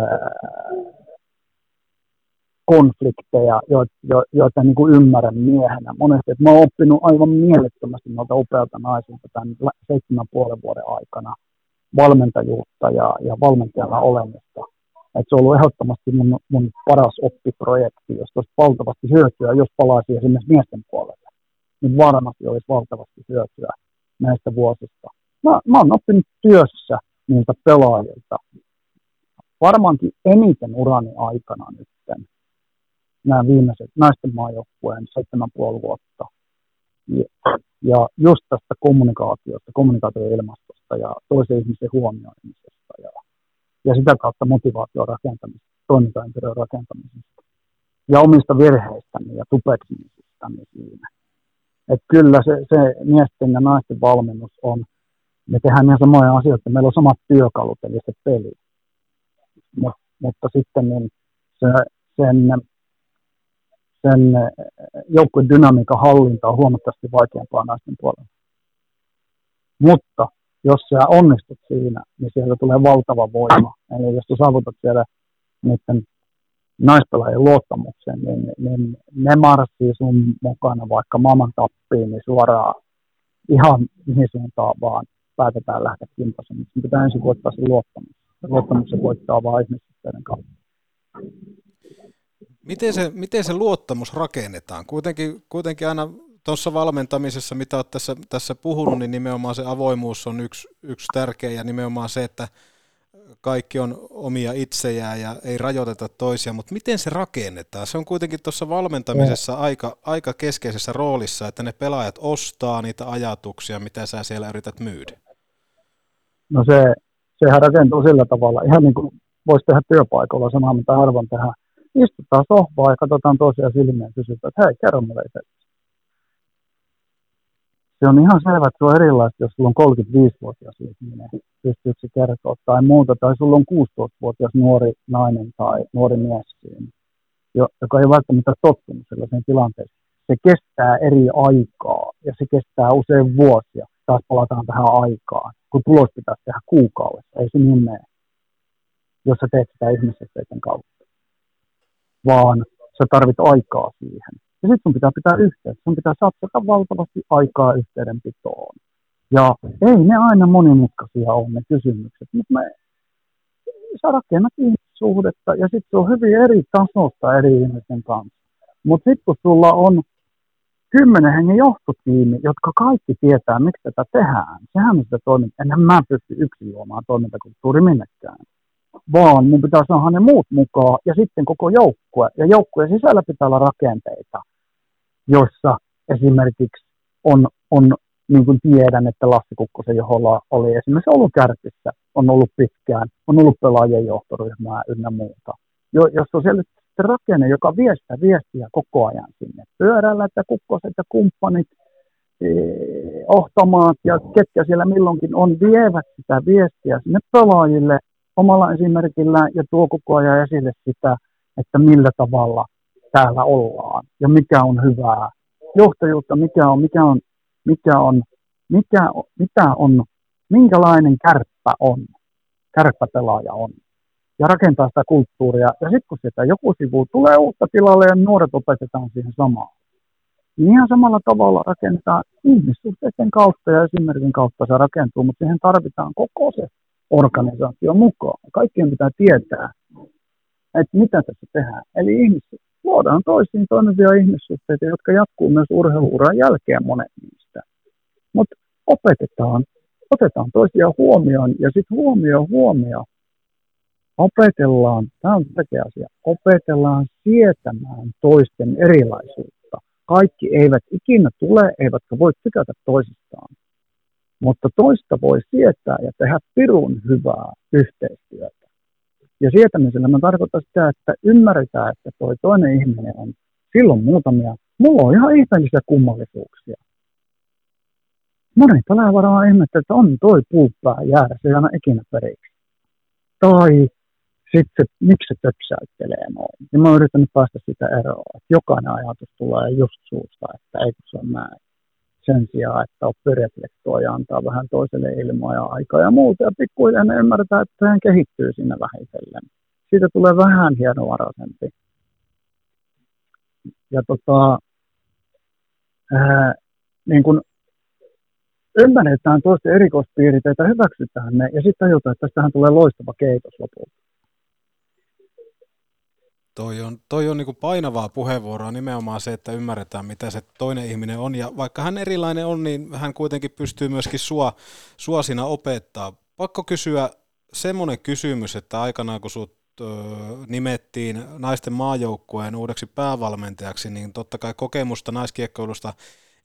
konflikteja, joita, jo, joita niin ymmärrän miehenä. Monesti, että mä oon oppinut aivan mielettömästi noilta upealta naisilta tämän seitsemän puolen vuoden aikana valmentajuutta ja, ja valmentajana olemista. Et se on ollut ehdottomasti mun, mun paras oppiprojekti, josta olisi valtavasti hyötyä, jos palaisi esimerkiksi miesten puolelle. Niin varmasti olisi valtavasti hyötyä näistä vuosista. Mä, mä oon oppinut työssä niiltä pelaajilta varmaankin eniten urani aikana nytten nämä viimeiset naisten maajoukkueen seitsemän puoli vuotta. Ja, ja just tästä kommunikaatiosta, kommunikaatioilmastosta ja toisen ihmisen huomioimisesta ja, ja sitä kautta motivaation rakentamisesta, toimintaympäristön rakentamisesta ja omista virheistäni ja tupeksimisistani siinä. Että kyllä se, se miesten ja naisten valmennus on, me tehdään ihan samoja asioita, meillä on samat työkalut, eli se peli. Mut, mutta sitten niin se, sen sen joukkueen dynamiikan hallinta on huomattavasti vaikeampaa naisten puolella. Mutta jos sä onnistut siinä, niin sieltä tulee valtava voima. Eli jos sä saavutat siellä niiden naispelaajien luottamuksen, niin, niin ne marssii sun mukana vaikka maailman tappiin, niin suoraan ihan mihin suuntaan vaan päätetään lähteä kimpassa. Mutta pitää ensin voittaa se luottamus. Luottamuksen voittaa vain ihmisten kautta. Miten se, miten se luottamus rakennetaan? Kuitenkin, kuitenkin aina tuossa valmentamisessa, mitä olet tässä, tässä puhunut, niin nimenomaan se avoimuus on yksi, yksi tärkeä ja nimenomaan se, että kaikki on omia itsejään ja ei rajoiteta toisia, mutta miten se rakennetaan? Se on kuitenkin tuossa valmentamisessa aika, aika keskeisessä roolissa, että ne pelaajat ostaa niitä ajatuksia, mitä sä siellä yrität myydä. No se, sehän rakentuu sillä tavalla, ihan niin kuin voisi tehdä työpaikalla samaa, mitä harvoin tehdään istutaan sohvaa ja katsotaan toisia silmiä ja kysytään, että hei, kerro mulle itse. Se on ihan selvä, että se on erilaista, jos sulla on 35-vuotias ihminen, pystyykö se kertoa tai muuta, tai sulla on 16-vuotias nuori nainen tai nuori mies joka ei välttämättä tottunut sellaiseen tilanteeseen. se kestää eri aikaa ja se kestää usein vuosia. Taas palataan tähän aikaan, kun tulos pitäisi tehdä kuukaudessa, ei se niin mene, jos sä teet sitä ihmissuhteiden kautta. Vaan sä tarvit aikaa siihen. Ja sitten sun pitää pitää yhteyttä, sun pitää satsata valtavasti aikaa yhteydenpitoon. Ja ei ne aina monimutkaisia ole ne kysymykset, mutta me sä rakennat ihmissuhdetta ja sitten se on hyvin eri tasosta eri ihmisten kanssa. Mutta sitten kun sulla on kymmenen hengen johtotiimi, jotka kaikki tietää, miksi tätä tehdään, sehän on sitä toimintaa. Enhän mä pysty yksin luomaan toimintakulttuuri minnekään. Vaan mun pitää saada ne muut mukaan ja sitten koko joukkue. Ja joukkueen sisällä pitää olla rakenteita, jossa esimerkiksi on, on niin kuin tiedän, että Lassi Kukkosen joholla oli esimerkiksi ollut kärpissä, on ollut pitkään, on ollut pelaajien johtoryhmää ynnä muuta. Jo, jos on siellä rakenne, joka vie sitä viestiä koko ajan sinne. Pyörällä, että kukkoset ja kumppanit, e, ohtomaat ja ketkä siellä milloinkin on, vievät sitä viestiä sinne pelaajille omalla esimerkillä ja tuo koko ajan esille sitä, että millä tavalla täällä ollaan ja mikä on hyvää johtajuutta, mikä on, mikä on, mikä on, mikä, mitä on, minkälainen kärppä on, kärppäpelaaja on ja rakentaa sitä kulttuuria. Ja sitten kun sitä joku sivu tulee uutta tilalle ja nuoret opetetaan siihen samaan, niin ihan samalla tavalla rakentaa ihmissuhteiden kautta ja esimerkin kautta se rakentuu, mutta siihen tarvitaan koko se organisaatio mukaan. Kaikkien pitää tietää, että mitä tässä tehdään. Eli ihmiset, luodaan toisiin toimivia ihmissuhteita, jotka jatkuu myös urheiluuran jälkeen monet niistä. Mutta opetetaan, otetaan toisiaan huomioon ja sitten huomio huomio opetellaan, tämä on tärkeä asia, opetellaan sietämään toisten erilaisuutta. Kaikki eivät ikinä tule, eivätkä voi tykätä toisistaan. Mutta toista voi sietää ja tehdä pirun hyvää yhteistyötä. Ja sietämisellä mä tarkoitan sitä, että ymmärretään, että toi toinen ihminen on silloin muutamia. Mulla on ihan ihmeellisiä kummallisuuksia. Moni tällä varmaan ihmettä, että on toi puupää jäädä, se ei aina ikinä periksi. Tai sitten miksi se töpsäyttelee noin. Ja mä oon yrittänyt päästä sitä eroa, että jokainen ajatus tulee just suusta, että ei se ole näin. Sen sijaan, että on reflektoa ja antaa vähän toiselle ilmoa ja aikaa ja muuta. Ja pikkuhiljaa ne ymmärtää, että hän kehittyy siinä vähitellen. Siitä tulee vähän hienovaraisempi. Ja tota, ää, niin kun ymmärretään toisten erikoispiirteitä, hyväksytään ne ja sitten tajutaan, että tästähän tulee loistava keitos lopulta. Toi on, toi on niin painavaa puheenvuoroa nimenomaan se, että ymmärretään, mitä se toinen ihminen on. Ja vaikka hän erilainen on, niin hän kuitenkin pystyy myöskin sua, sua siinä opettaa. Pakko kysyä semmoinen kysymys, että aikanaan kun sut ö, nimettiin naisten maajoukkueen uudeksi päävalmentajaksi, niin totta kai kokemusta naiskiekkoilusta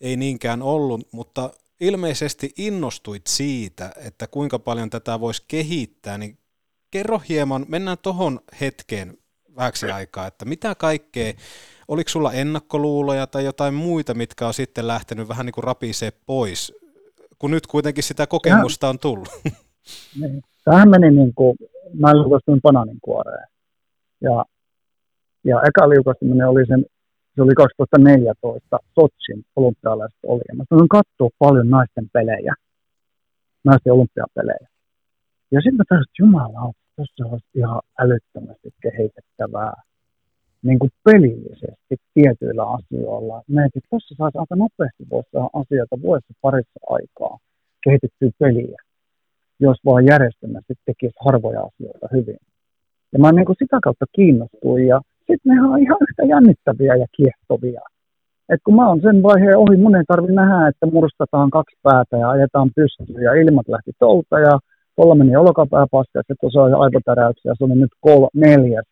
ei niinkään ollut, mutta ilmeisesti innostuit siitä, että kuinka paljon tätä voisi kehittää, niin kerro hieman, mennään tuohon hetkeen vähäksi aikaa, että mitä kaikkea, oliko sulla ennakkoluuloja tai jotain muita, mitkä on sitten lähtenyt vähän niin kuin rapisee pois, kun nyt kuitenkin sitä kokemusta on tullut? Niin. Tähän meni niin kuin, mä liukastuin bananinkuoreen. Ja, ja eka liukastuminen oli sen, se oli 2014 Sotsin olympialaiset oli. Ja mä sanoin katsoa paljon naisten pelejä, naisten olympiapelejä. Ja sitten mä tajusin, että jumala, tuossa olisi ihan älyttömästi kehitettävää niin kuin pelillisesti tietyillä asioilla. Mietin, että tuossa saisi aika nopeasti voisi saada asioita vuodessa parissa aikaa kehitettyä peliä, jos vaan järjestelmästi tekisi harvoja asioita hyvin. Ja mä niin kuin sitä kautta kiinnostuin ja sitten ne on ihan yhtä jännittäviä ja kiehtovia. Et kun mä oon sen vaiheen ohi, mun ei tarvi nähdä, että murstataan kaksi päätä ja ajetaan pystyyn ja ilmat lähti tolta ja Tuolla meni olkapää paskaksi, kun se on aivotäräyksiä, se on nyt kol- neljäs,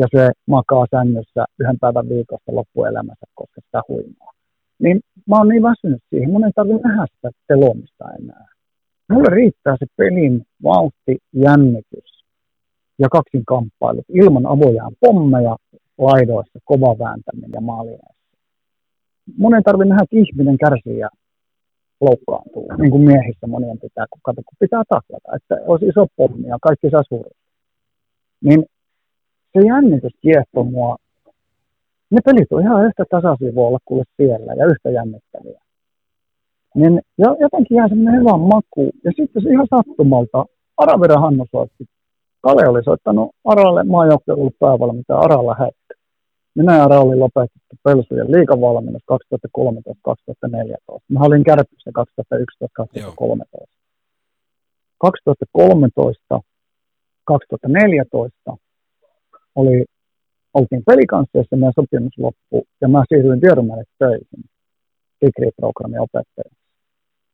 ja se makaa sängyssä yhden päivän viikosta loppuelämänsä, koska sitä huimaa. Niin mä oon niin väsynyt siihen, mun ei tarvitse nähdä sitä telomista enää. Mulle riittää se pelin vauhti, jännitys ja kaksin kamppailut ilman avojaan pommeja laidoissa, kova vääntäminen ja maalineissa. Mun ei tarvitse nähdä, että ihminen kärsii ja loukkaantuu, niin kuin miehissä monien pitää, kun, kato, kun pitää taklata, että olisi iso pommi ja kaikki saa surra. Niin se jännitys kiehtoo mua ne pelit on ihan yhtä tasaisia voi olla kuin siellä ja yhtä jännittäviä. Niin jo- jotenkin ihan semmoinen hyvä maku. Ja sitten se ihan sattumalta, Aravira Hannu soitti. Kale oli soittanut Aralle maajoukkueen ollut päävalmentaja Ara lähetti. Minä ja Ara oli lopetettu Pelsujen liikavalmennus 2013-2014. Mä olin kärpissä 2011-2013. 2013 2014 oli, oltiin pelikansseissa, meidän sopimus loppu ja mä siirryin Tiedomäelle töihin Digri-programmin opettajaksi.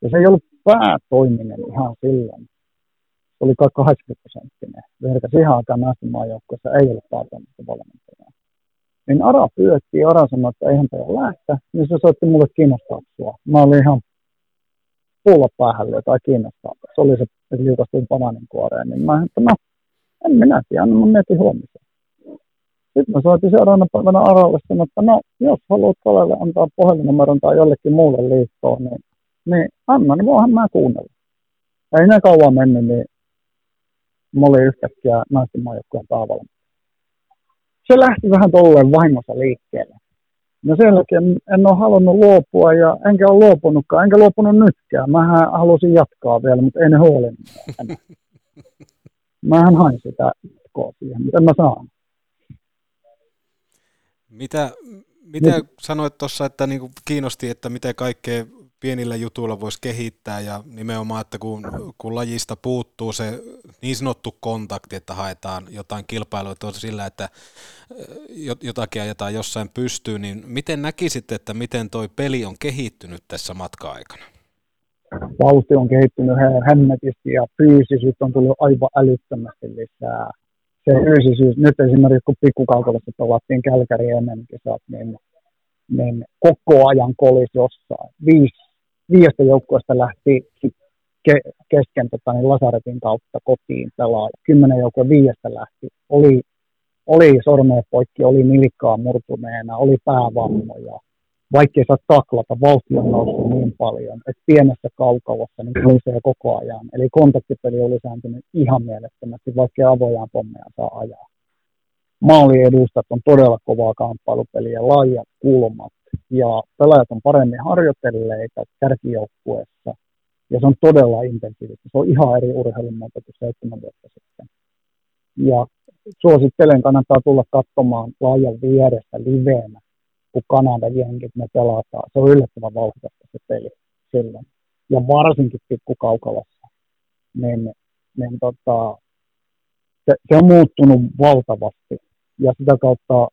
Ja se ei ollut päätoiminen ihan silloin. Se oli kai 80 prosenttinen. Verta siihen aikaan naisten maajoukkueessa ei ollut päätoimista valmentajaa. Niin Ara pyötti ja Ara sanoi, että eihän tämä lähteä. Niin se soitti mulle kiinnostaa. Mä olin ihan pulla päähän tai kiinnostaa. Se oli se, että liukastuin bananin kuoreen. Niin mä, että mä en minä tiedä, no mä mietin huomisen. Sitten mä soitin seuraavana päivänä Aralle sanoa, että no, jos haluat Kalelle antaa puhelinnumeron tai jollekin muulle liittoon, niin, niin anna, niin voihan mä kuunnella. Ei ne kauan mennyt, niin mä olin yhtäkkiä naisten maajoukkueen päävalmentaja. Se lähti vähän tolleen vahingossa liikkeelle. No sen jälkeen en ole halunnut luopua ja enkä ole luopunutkaan, enkä luopunut nytkään. Mähän halusin jatkaa vielä, mutta en huolinnut enää. Mähän hain sitä jatkoa siihen, mutta en mä saanut. Mitä, mitä sanoit tuossa, että niinku kiinnosti, että miten kaikkea pienillä jutuilla voisi kehittää ja nimenomaan, että kun, kun lajista puuttuu se niin sanottu kontakti, että haetaan jotain kilpailua sillä, että jotakin ajetaan jossain pystyy, niin miten näkisit, että miten toi peli on kehittynyt tässä matka-aikana? Vauhti on kehittynyt hemmetisti ja fyysisyys on tullut aivan älyttömästi lisää se fyysisyys, nyt esimerkiksi kun pikkukaukolassa pelattiin Kälkäri ennen kisat, niin, niin koko ajan kolis jossain. Viisi, viidestä joukkueesta lähti ke, kesken tota, niin Lasaretin kautta kotiin pelaa. Kymmenen joukkoa viidestä lähti. Oli, oli sormeet poikki, oli nilkkaa murtuneena, oli päävammoja vaikkei saa taklata, vauhti on noussut niin paljon, että pienessä kaukalossa niin se koko ajan. Eli kontaktipeli oli lisääntynyt ihan mielettömästi, vaikkei avojaan pommeja saa ajaa. Maaliedustat on todella kovaa kamppailupeliä, laajat kulmat ja pelaajat on paremmin harjoitelleita kärkijoukkueessa ja se on todella intensiivistä. Se on ihan eri urheilumuoto kuin seitsemän vuotta sitten. Ja suosittelen, kannattaa tulla katsomaan laajan vierestä liveenä kun Kanada jenkit me pelataan. Se on yllättävän vauhdikasta se peli silloin. Ja varsinkin pikkukaukalossa. Niin, niin tota, se, se, on muuttunut valtavasti. Ja sitä kautta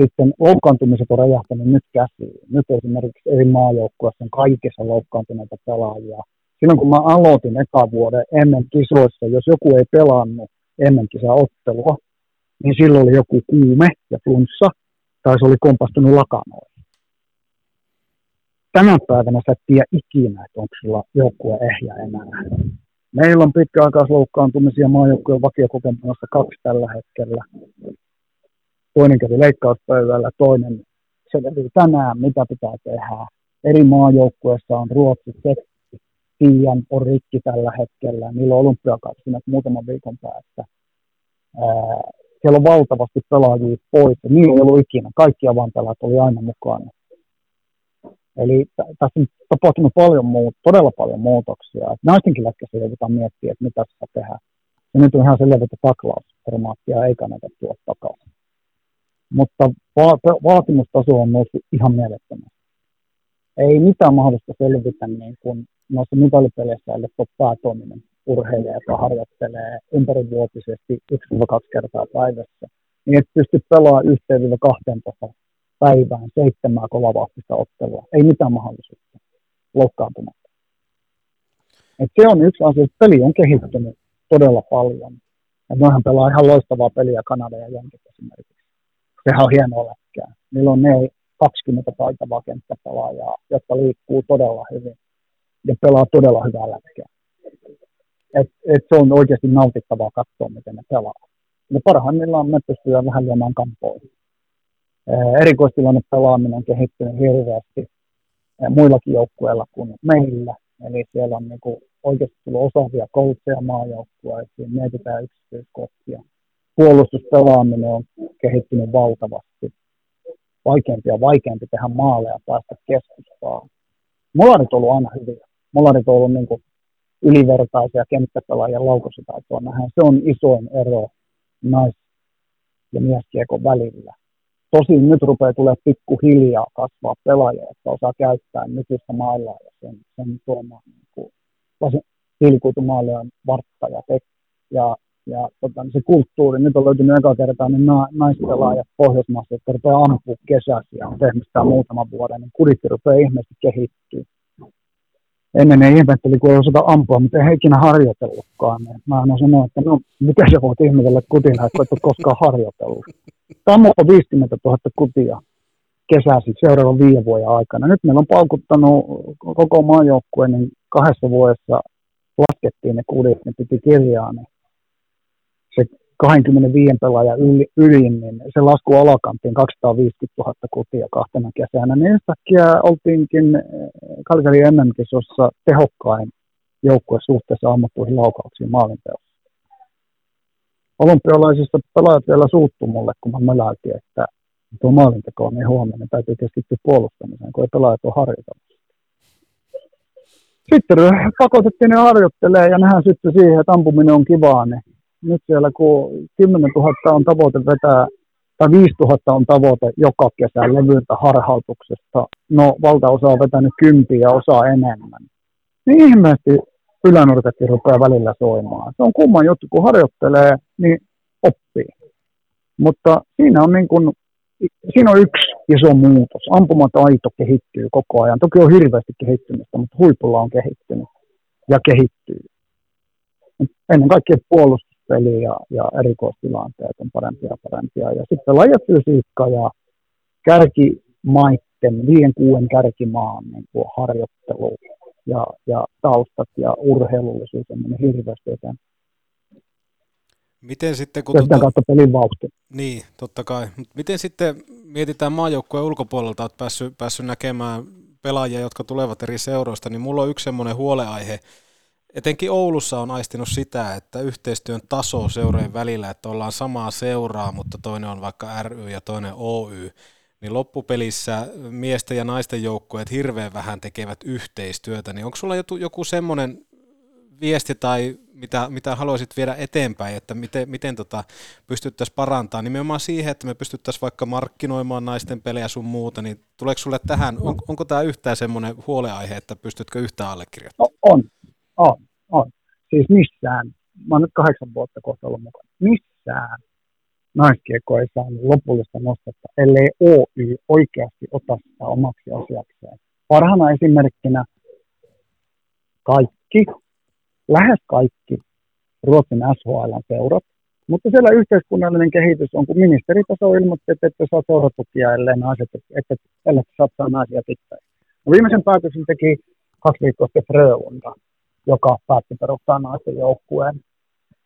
sitten loukkaantumiset on räjähtänyt nyt käsiin. Nyt esimerkiksi eri maajoukkueissa on kaikissa loukkaantuneita pelaajia. Silloin kun mä aloitin eka vuoden ennen kisoissa, jos joku ei pelannut ennen kisaottelua, niin silloin oli joku kuume ja flunssa, tai se oli kompastunut lakanoihin. Tänä päivänä sä et tiedä ikinä, että onko sulla joukkue ehjä enää. Meillä on pitkäaikaisloukkaantumisia maajoukkueen vakiokokemuksessa kaksi tällä hetkellä. Toinen kävi leikkauspöydällä, toinen se kävi tänään, mitä pitää tehdä. Eri maajoukkueessa on Ruotsi, Tsekki, Tiian on rikki tällä hetkellä. Niillä on olympiakausi muutaman viikon päästä siellä on valtavasti pelaajia pois, niillä ei ollut ikinä. Kaikki avainpelaajat oli aina mukana. Eli tässä on tapahtunut paljon muut, todella paljon muutoksia. Et naistenkin lätkässä joudutaan miettiä, että mitä sitä tehdään. Ja nyt on ihan selvä, että taklausformaattia ei kannata tuoda takaisin. Mutta va- vaatimustaso on noussut ihan mielettömästi. Ei mitään mahdollista selvitä niin kuin noissa mitalipeleissä, ellei ole päätoiminen urheilija, joka harjoittelee ympärivuotisesti 1-2 kertaa päivässä, niin et pysty pelaamaan yhteen kahteen päivään seitsemää kovavahtista ottelua. Ei mitään mahdollisuutta loukkaantumatta. Et se on yksi asia, että peli on kehittynyt todella paljon. Ja pelaa ihan loistavaa peliä Kanada ja Jenkit esimerkiksi. Sehän on hienoa lätkää. Niillä on ne 20 taitavaa kenttäpelaajaa, jotka liikkuu todella hyvin ja pelaa todella hyvää lätkää et, et se on oikeasti nautittavaa katsoa, miten ne pelaa. Ja parhaimmillaan me pystytään vähän lyömään kampoihin. Erikoistilanne pelaaminen on kehittynyt hirveästi muillakin joukkueilla kuin meillä. Eli siellä on niin kuin oikeasti tullut osaavia koutseja maajoukkueisiin, mietitään yksityiskohtia. Puolustuspelaaminen on kehittynyt valtavasti. vaikeampi ja vaikeampi tehdä maaleja ja päästä keskustaan. Molarit on ollut aina hyviä. Molarit on ollut niin kuin ylivertaisia kenttäpelaajia laukaisutaitoa nähdään. Se on isoin ero nais- ja mieskiekon välillä. Tosin nyt rupeaa tulee pikkuhiljaa kasvaa pelaajia, jotka osaa käyttää nykyistä mailla ja sen, sen tuomaan niin kuin, hiilikuitumaalien vartta ja, tek, ja ja tota, niin se kulttuuri, nyt on löytynyt eka kertaa, niin na, naispelaajat Pohjoismaassa, jotka rupeaa ampua kesässä ja on tehnyt sitä muutaman vuoden, niin kuditti rupeaa ihmeesti kehittyä. Ennen ei ihmetteli, kun ei osata ampua, mutta ei ikinä harjoitellutkaan. Niin mä aina sanoin, että no, mitä sä voit ihmetellä kutina, että et ole koskaan harjoitellut. Tämä on 50 000 kutia kesäsi seuraavan viiden vuoden aikana. Nyt meillä on paukuttanut koko maajoukkueen, niin kahdessa vuodessa laskettiin ne kudit, ne piti kirjaa, niin 25 pelaajan yli, yli, niin se lasku alakanttiin 250 000 kutia kahtena kesänä. Niin yhtäkkiä oltiinkin eh, MM-kisossa tehokkain joukkue suhteessa ammuttuihin laukauksiin maalinteossa. Olympialaisista pelaajat vielä suuttu mulle, kun mä möläytin, että tuo maalinteko on niin huomenna, niin täytyy keskittyä puolustamiseen, kun ei pelaajat ole harjoitellut. Sitten pakotettiin ne harjoittelee ja nehän sitten siihen, että ampuminen on kivaa, niin nyt siellä kun 10 000 on tavoite vetää, tai 5 000 on tavoite joka kesä levyltä harhautuksesta, no valtaosa on vetänyt kympiä ja osa enemmän. Niin ihmeesti ylänurkatkin rupeaa välillä soimaan. Se on kumman juttu, kun harjoittelee, niin oppii. Mutta siinä on, niin kuin, siinä on yksi iso muutos. Ampumataito kehittyy koko ajan. Toki on hirveästi kehittymistä, mutta huipulla on kehittynyt ja kehittyy. Ennen kaikkea puolustus peli ja, ja erikoistilanteet on parempia ja parempia. Ja sitten lajifysiikka ja kärkimaitten, viien kuuden kärkimaan niin kuin harjoittelu ja, ja taustat ja urheilullisuus on mennyt hirveästi eteenpäin. Miten sitten, kun... Ja sitä kautta pelin vauhti. Niin, totta kai. Mut miten sitten mietitään maajoukkueen ulkopuolelta, että päässyt, päässyt näkemään pelaajia, jotka tulevat eri seuroista, niin mulla on yksi semmoinen huoleaihe, etenkin Oulussa on aistinut sitä, että yhteistyön taso seurojen välillä, että ollaan samaa seuraa, mutta toinen on vaikka ry ja toinen Oy, niin loppupelissä miesten ja naisten joukkueet hirveän vähän tekevät yhteistyötä, niin onko sulla joku, joku semmoinen viesti tai mitä, mitä haluaisit viedä eteenpäin, että miten, miten tota pystyttäisiin parantamaan nimenomaan siihen, että me pystyttäisiin vaikka markkinoimaan naisten pelejä sun muuta, niin tuleeko sulle tähän, on, onko tämä yhtään semmoinen huoleaihe, että pystytkö yhtään allekirjoittamaan? No, on, on, on. Siis missään, mä oon nyt kahdeksan vuotta kohta ollut mukana, missään naiskiekko ei saanut lopullista nostetta, ellei Oy oikeasti ota sitä omaksi asiakseen. Parhaana esimerkkinä kaikki, lähes kaikki Ruotsin SHL-seurat, mutta siellä yhteiskunnallinen kehitys on, kun ministeritaso ilmoitti, että ette saa seuratukia, ellei naiset, että ellei satsaa naisia tyttöjä. No viimeisen päätöksen teki kaksi viikkoa sitten Frölunda joka päätti perustaa naisten joukkueen.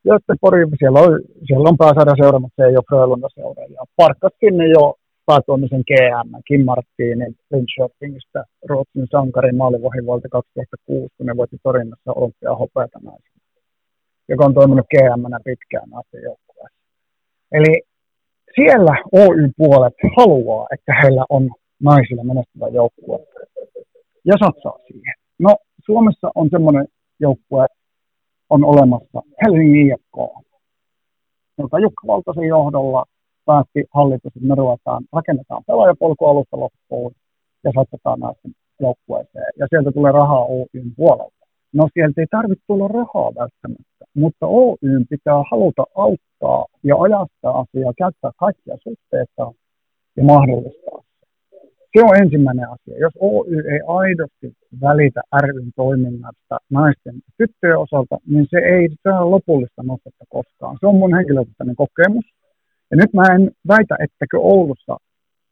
Göteborg, siellä on, siellä on pääsarjaseura, mutta se ei ole Frölunda-seura. Ja parkkas sinne jo päätuomisen GM, Kim Martinin Linköpingistä, Ruotsin sankarin maalivahin vuodelta 2006, kun ne voitti Torinnossa olympia hopeata naisena, joka on toiminut gm pitkään naisten joukkueessa. Eli siellä Oy-puolet haluaa, että heillä on naisilla menestyvä joukkue ja satsaa siihen. No, Suomessa on semmoinen joukkue on olemassa Helsingin IFK, joka Jukka Valtasen johdolla päätti hallitus, että me ruvetaan, rakennetaan pelaajapolku alusta loppuun ja satsataan naisten joukkueeseen. Ja sieltä tulee rahaa Oyn puolelta. No sieltä ei tarvitse tulla rahaa välttämättä, mutta Oyn pitää haluta auttaa ja ajastaa asiaa, käyttää kaikkia suhteita ja mahdollistaa se on ensimmäinen asia. Jos Oy ei aidosti välitä ryn toiminnasta naisten tyttöjen osalta, niin se ei saa lopullista nostetta koskaan. Se on mun henkilökohtainen kokemus. Ja nyt mä en väitä, ettekö Oulussa,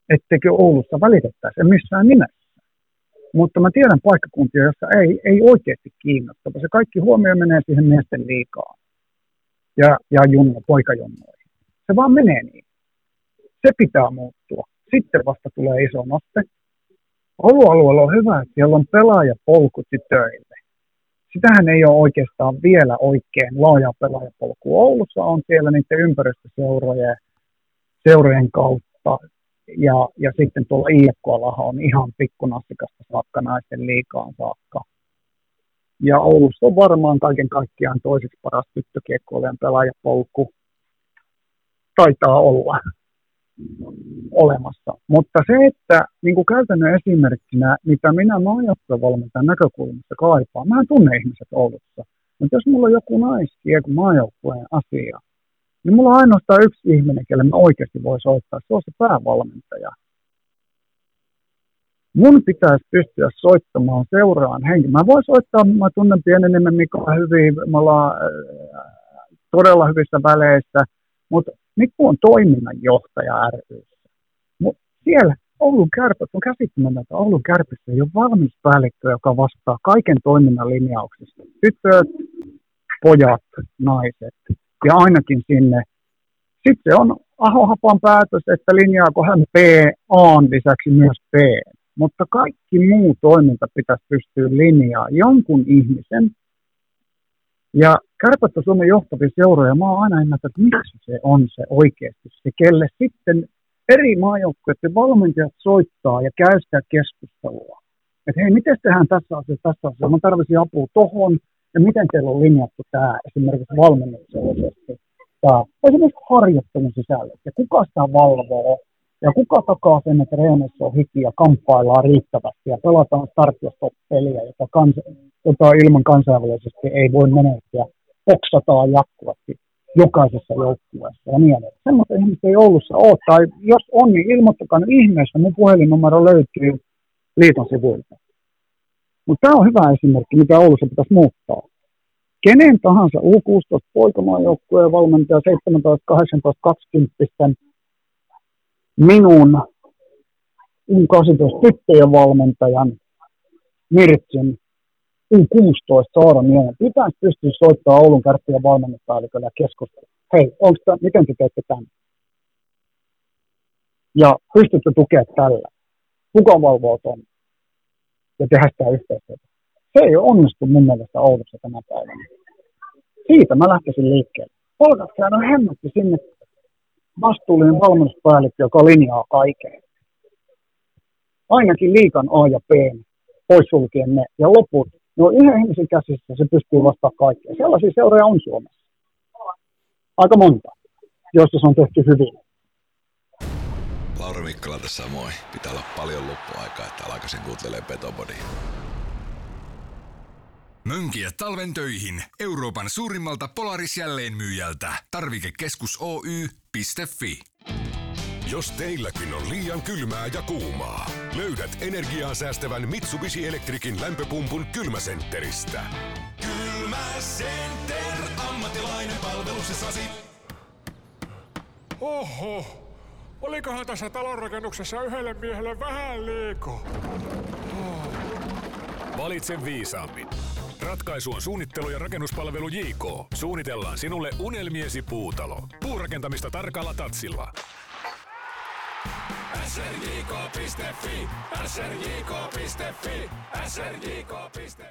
ettekö Oulussa välitettäisi missään nimessä. Mutta mä tiedän paikkakuntia, joissa ei, ei oikeasti kiinnosta. Se kaikki huomio menee siihen miesten liikaa ja, ja junno, poikajunnoihin. Se vaan menee niin. Se pitää muuttua sitten vasta tulee iso noste. Oulualueella on hyvä, että siellä on pelaajapolku töille. Sitähän ei ole oikeastaan vielä oikein laaja pelaajapolku. Oulussa on siellä niiden ympäristöseurojen seurojen kautta ja, ja sitten tuolla IFK on ihan pikkunassikasta saakka naisten liikaan saakka. Ja Oulussa on varmaan kaiken kaikkiaan toiseksi paras tyttökiekkoilijan pelaajapolku. Taitaa olla olemassa. Mutta se, että niin kuin käytännön esimerkkinä, mitä minä maajoukkuevalmentajan näkökulmasta kaipaan, mä tunne ihmiset Oulussa. Mutta jos mulla on joku naiskiekko maajoukkueen asia, niin mulla on ainoastaan yksi ihminen, kelle mä oikeasti voi soittaa. Se on se päävalmentaja. Mun pitäisi pystyä soittamaan seuraan henki. Mä voin soittaa, mä tunnen pienen nimen Mika hyvin, me ollaan äh, todella hyvissä väleissä, mutta Mikko on toiminnanjohtaja ry. Siellä Oulun kärpät on käsittämätöntä. Oulun kärpissä ei ole valmis päällikkö, joka vastaa kaiken toiminnan linjauksista. Tytöt, pojat, naiset ja ainakin sinne. Sitten on Ahohapan päätös, että linjaako hän P, A lisäksi myös P. Mutta kaikki muu toiminta pitäisi pystyä linjaa jonkun ihmisen. Ja Kärpät on Suomen johtavia seuroja. Mä oon aina ymmärtänyt, että miksi se on se oikeasti. Se, kelle sitten eri maajoukkueiden valmentajat soittaa ja käy sitä keskustelua. Että hei, miten tehdään tässä asiassa, tässä asiassa, mä tarvitsin apua tohon, ja miten teillä on linjattu tämä esimerkiksi valmennuksellisesti, tämä esimerkiksi harjoittelun sisällöt, ja kuka sitä valvoo, ja kuka takaa sen, että reunassa on hiki ja kamppaillaan riittävästi, ja pelataan startiostoppeliä, jota, kans, jota ilman kansainvälisesti ei voi menettää, oksataan jatkuvasti jokaisessa joukkueessa ja niin edelleen. Semmoista ihmistä ei Oulussa ole, tai jos on, niin ilmoittakaa ihmeessä, mun puhelinnumero löytyy liiton sivuilta. Mutta tämä on hyvä esimerkki, mitä Oulussa pitäisi muuttaa. Kenen tahansa U16 poikamaajoukkueen valmentaja 17, 18, 20 minun U18 tyttöjen valmentajan Mirtsin U16 Saara Mielen pitäisi pystyä soittamaan Oulun kärppien valmennuspäällikölle ja keskustella. Hei, onko tämä, miten te teette tämän? Ja pystytte tukemaan tällä? Kuka valvoo tuon? Ja tehdä sitä yhteistyötä. Se ei onnistu mun mielestä Oulussa tänä päivänä. Siitä mä lähtisin liikkeelle. Palkatkaan on hemmetti sinne vastuullinen valmennuspäällikkö, joka linjaa kaiken. Ainakin liikan A ja B, poissulkien ne, ja loput No yhden ihmisen käsissä se pystyy vastaamaan kaikkea. Sellaisia seuroja on Suomessa. Aika monta, joista se on tehty hyvin. Lauri Mikkola tässä moi. Pitää olla paljon loppuaikaa, että alkaisin kuuntelemaan Petobody. Mönkiä talven töihin Euroopan suurimmalta Polaris jälleenmyyjältä. Tarvikekeskus Oy.fi. Jos teilläkin on liian kylmää ja kuumaa, löydät energiaa säästävän Mitsubishi Electricin lämpöpumpun kylmäsentteristä. Kylmäcenter, ammattilainen palveluksessasi. Oho, olikohan tässä talonrakennuksessa yhdelle miehelle vähän liikaa? Oh. Valitse viisaammin. Ratkaisu on suunnittelu- ja rakennuspalvelu JK. Suunnitellaan sinulle unelmiesi puutalo. Puurakentamista tarkalla tatsilla srjk.fi, srjk.fi, srjk.fi.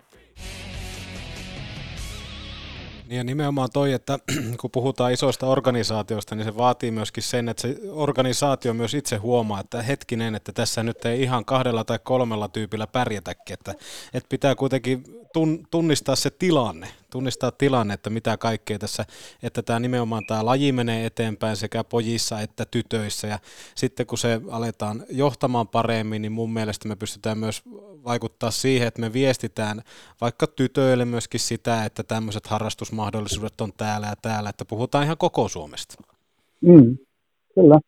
Niin ja nimenomaan toi, että kun puhutaan isoista organisaatioista, niin se vaatii myöskin sen, että se organisaatio myös itse huomaa, että hetkinen, että tässä nyt ei ihan kahdella tai kolmella tyypillä pärjätäkin, että, että pitää kuitenkin tunnistaa se tilanne, tunnistaa tilanne, että mitä kaikkea tässä, että tämä nimenomaan tämä laji menee eteenpäin sekä pojissa että tytöissä ja sitten kun se aletaan johtamaan paremmin, niin mun mielestä me pystytään myös vaikuttaa siihen, että me viestitään vaikka tytöille myöskin sitä, että tämmöiset harrastusmahdollisuudet on täällä ja täällä, että puhutaan ihan koko Suomesta. Mm, kyllä.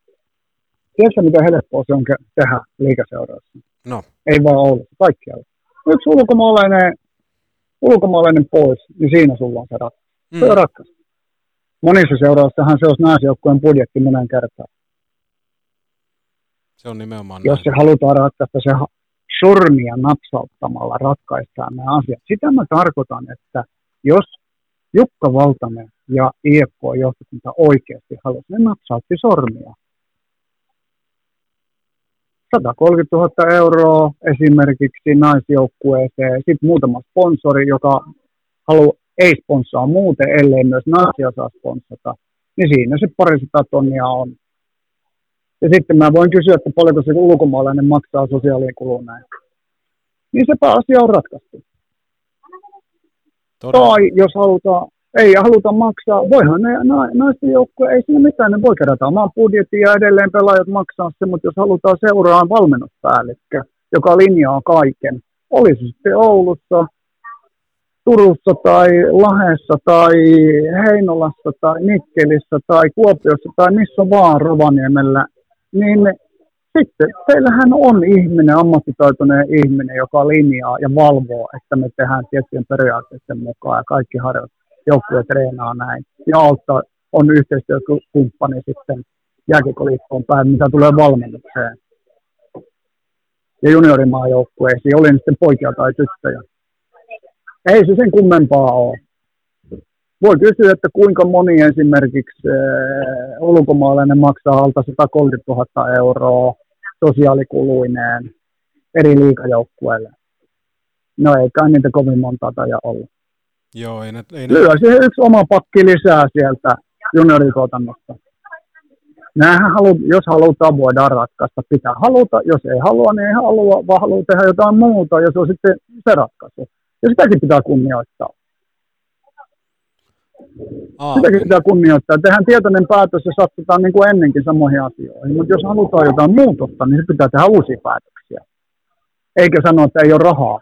Tiedätkö, mitä helppoa se on tehdä liikaseurassa? No. Ei vaan Oulussa, kaikkialla. Yksi ulkomaalainen ulkomaalainen pois, niin siinä sulla on se ratkaisu. Mm. Se on ratkaisu. Monissa seuraussahan se olisi naisjoukkueen budjetti monen kertaan. Se on nimenomaan Jos näin. se halutaan ratkaista se sormia napsauttamalla ratkaistaan nämä asiat. Sitä mä tarkoitan, että jos Jukka Valtanen ja IFK-johtokunta oikeasti halusi, ne napsautti sormia. 130 000 euroa esimerkiksi naisjoukkueeseen, sitten muutama sponsori, joka haluaa ei sponssaa muuten, ellei myös naisia saa sponssata, niin siinä se parisata tonnia on. Ja sitten mä voin kysyä, että paljonko se ulkomaalainen maksaa sosiaalikuluun näin. Niin sepä asia on ratkaistu. Todella. Tai jos halutaan, ei haluta maksaa, voihan ne na, naisten joukkue, ei siinä mitään, ne voi kerätä oman budjetin ja edelleen pelaajat maksaa se, mutta jos halutaan seuraa valmennuspäällikkö, joka linjaa kaiken, olisi sitten Oulussa, Turussa tai Lahessa tai Heinolassa tai Nikkelissä tai Kuopiossa tai missä vaan Rovaniemellä, niin sitten teillähän on ihminen, ammattitaitoinen ihminen, joka linjaa ja valvoo, että me tehdään tiettyjen periaatteiden mukaan ja kaikki harjoit, joukkueet treenaa näin. Ja auttaa, on yhteistyökumppani sitten jääkikoliittoon päin, mitä tulee valmennukseen. Ja juniorimaajoukkueisiin, oli sitten poikia tai tyttöjä. Ei se sen kummempaa ole. Voi kysyä, että kuinka moni esimerkiksi äh, ulkomaalainen maksaa alta 130 000 euroa sosiaalikuluineen eri liikajoukkueille. No ei kai niitä kovin monta taja ollut. Joo, ei ne, ei ne... Lyö siihen yksi oma pakki lisää sieltä juniorituotannosta. Nämähän halu, jos halutaan, voidaan ratkaista. Pitää haluta, jos ei halua, niin ei halua, vaan haluaa tehdä jotain muuta, ja se on sitten se ratkaisu. Ja sitäkin pitää kunnioittaa. Aa, Sitäkin pitää kunnioittaa. Tehdään tietoinen päätös ja satsataan niin kuin ennenkin samoihin asioihin. Mutta jos halutaan jotain muutosta, niin se pitää tehdä uusia päätöksiä. Eikä sanoa, että ei ole rahaa.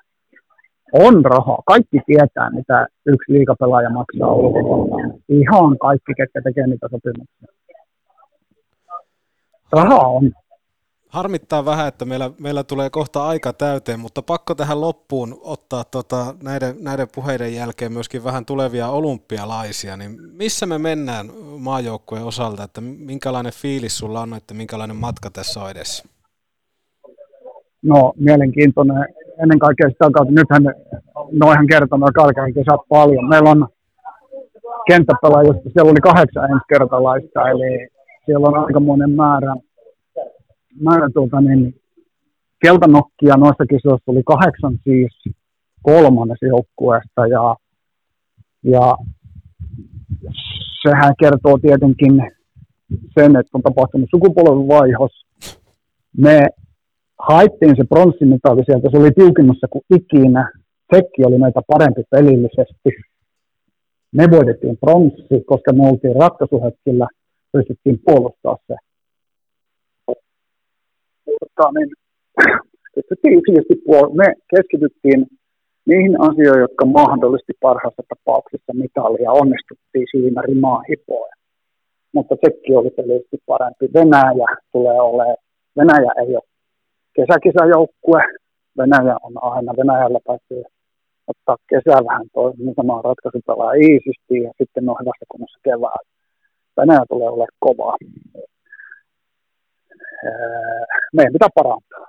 On rahaa. Kaikki tietää, mitä yksi liikapelaaja maksaa ulkopuolella. Ihan kaikki, ketkä tekee niitä sopimuksia. Rahaa on. Harmittaa vähän, että meillä, meillä tulee kohta aika täyteen, mutta pakko tähän loppuun ottaa tota, näiden, näiden puheiden jälkeen myöskin vähän tulevia olympialaisia. Niin missä me mennään maajoukkueen osalta, että minkälainen fiilis sulla on, että minkälainen matka tässä on edessä? No, mielenkiintoinen. Ennen kaikkea sitä kautta, nythän noihan kertonut Kalkarin kesät paljon. Meillä on kenttäpelaajista, siellä oli kahdeksan ensikertalaista, eli siellä on aikamoinen määrä määrä tuota, niin, keltanokkia noissa kisoissa oli kahdeksan siis kolmannes joukkueesta ja, ja sehän kertoo tietenkin sen, että on tapahtunut sukupolvenvaihos. Me haettiin se pronssimitali sieltä, se oli tiukimmassa kuin ikinä. Tsekki oli meitä parempi pelillisesti. Me voitettiin pronssi, koska me oltiin ratkaisuhetkillä, pystyttiin puolustaa se tota, niin, me keskityttiin niihin asioihin, jotka mahdollisti parhaassa tapauksessa mitalia. Onnistuttiin siinä rimaa hipoen. Mutta Tsekki oli pelillisesti parempi. Venäjä tulee olemaan. Venäjä ei ole kesäkisajoukkue. Venäjä on aina. Venäjällä täytyy ottaa kesä vähän toisen, niin ratkaisu pelaa iisisti ja sitten on hyvässä kunnossa keväällä. Venäjä tulee olemaan kovaa meidän pitää parantaa,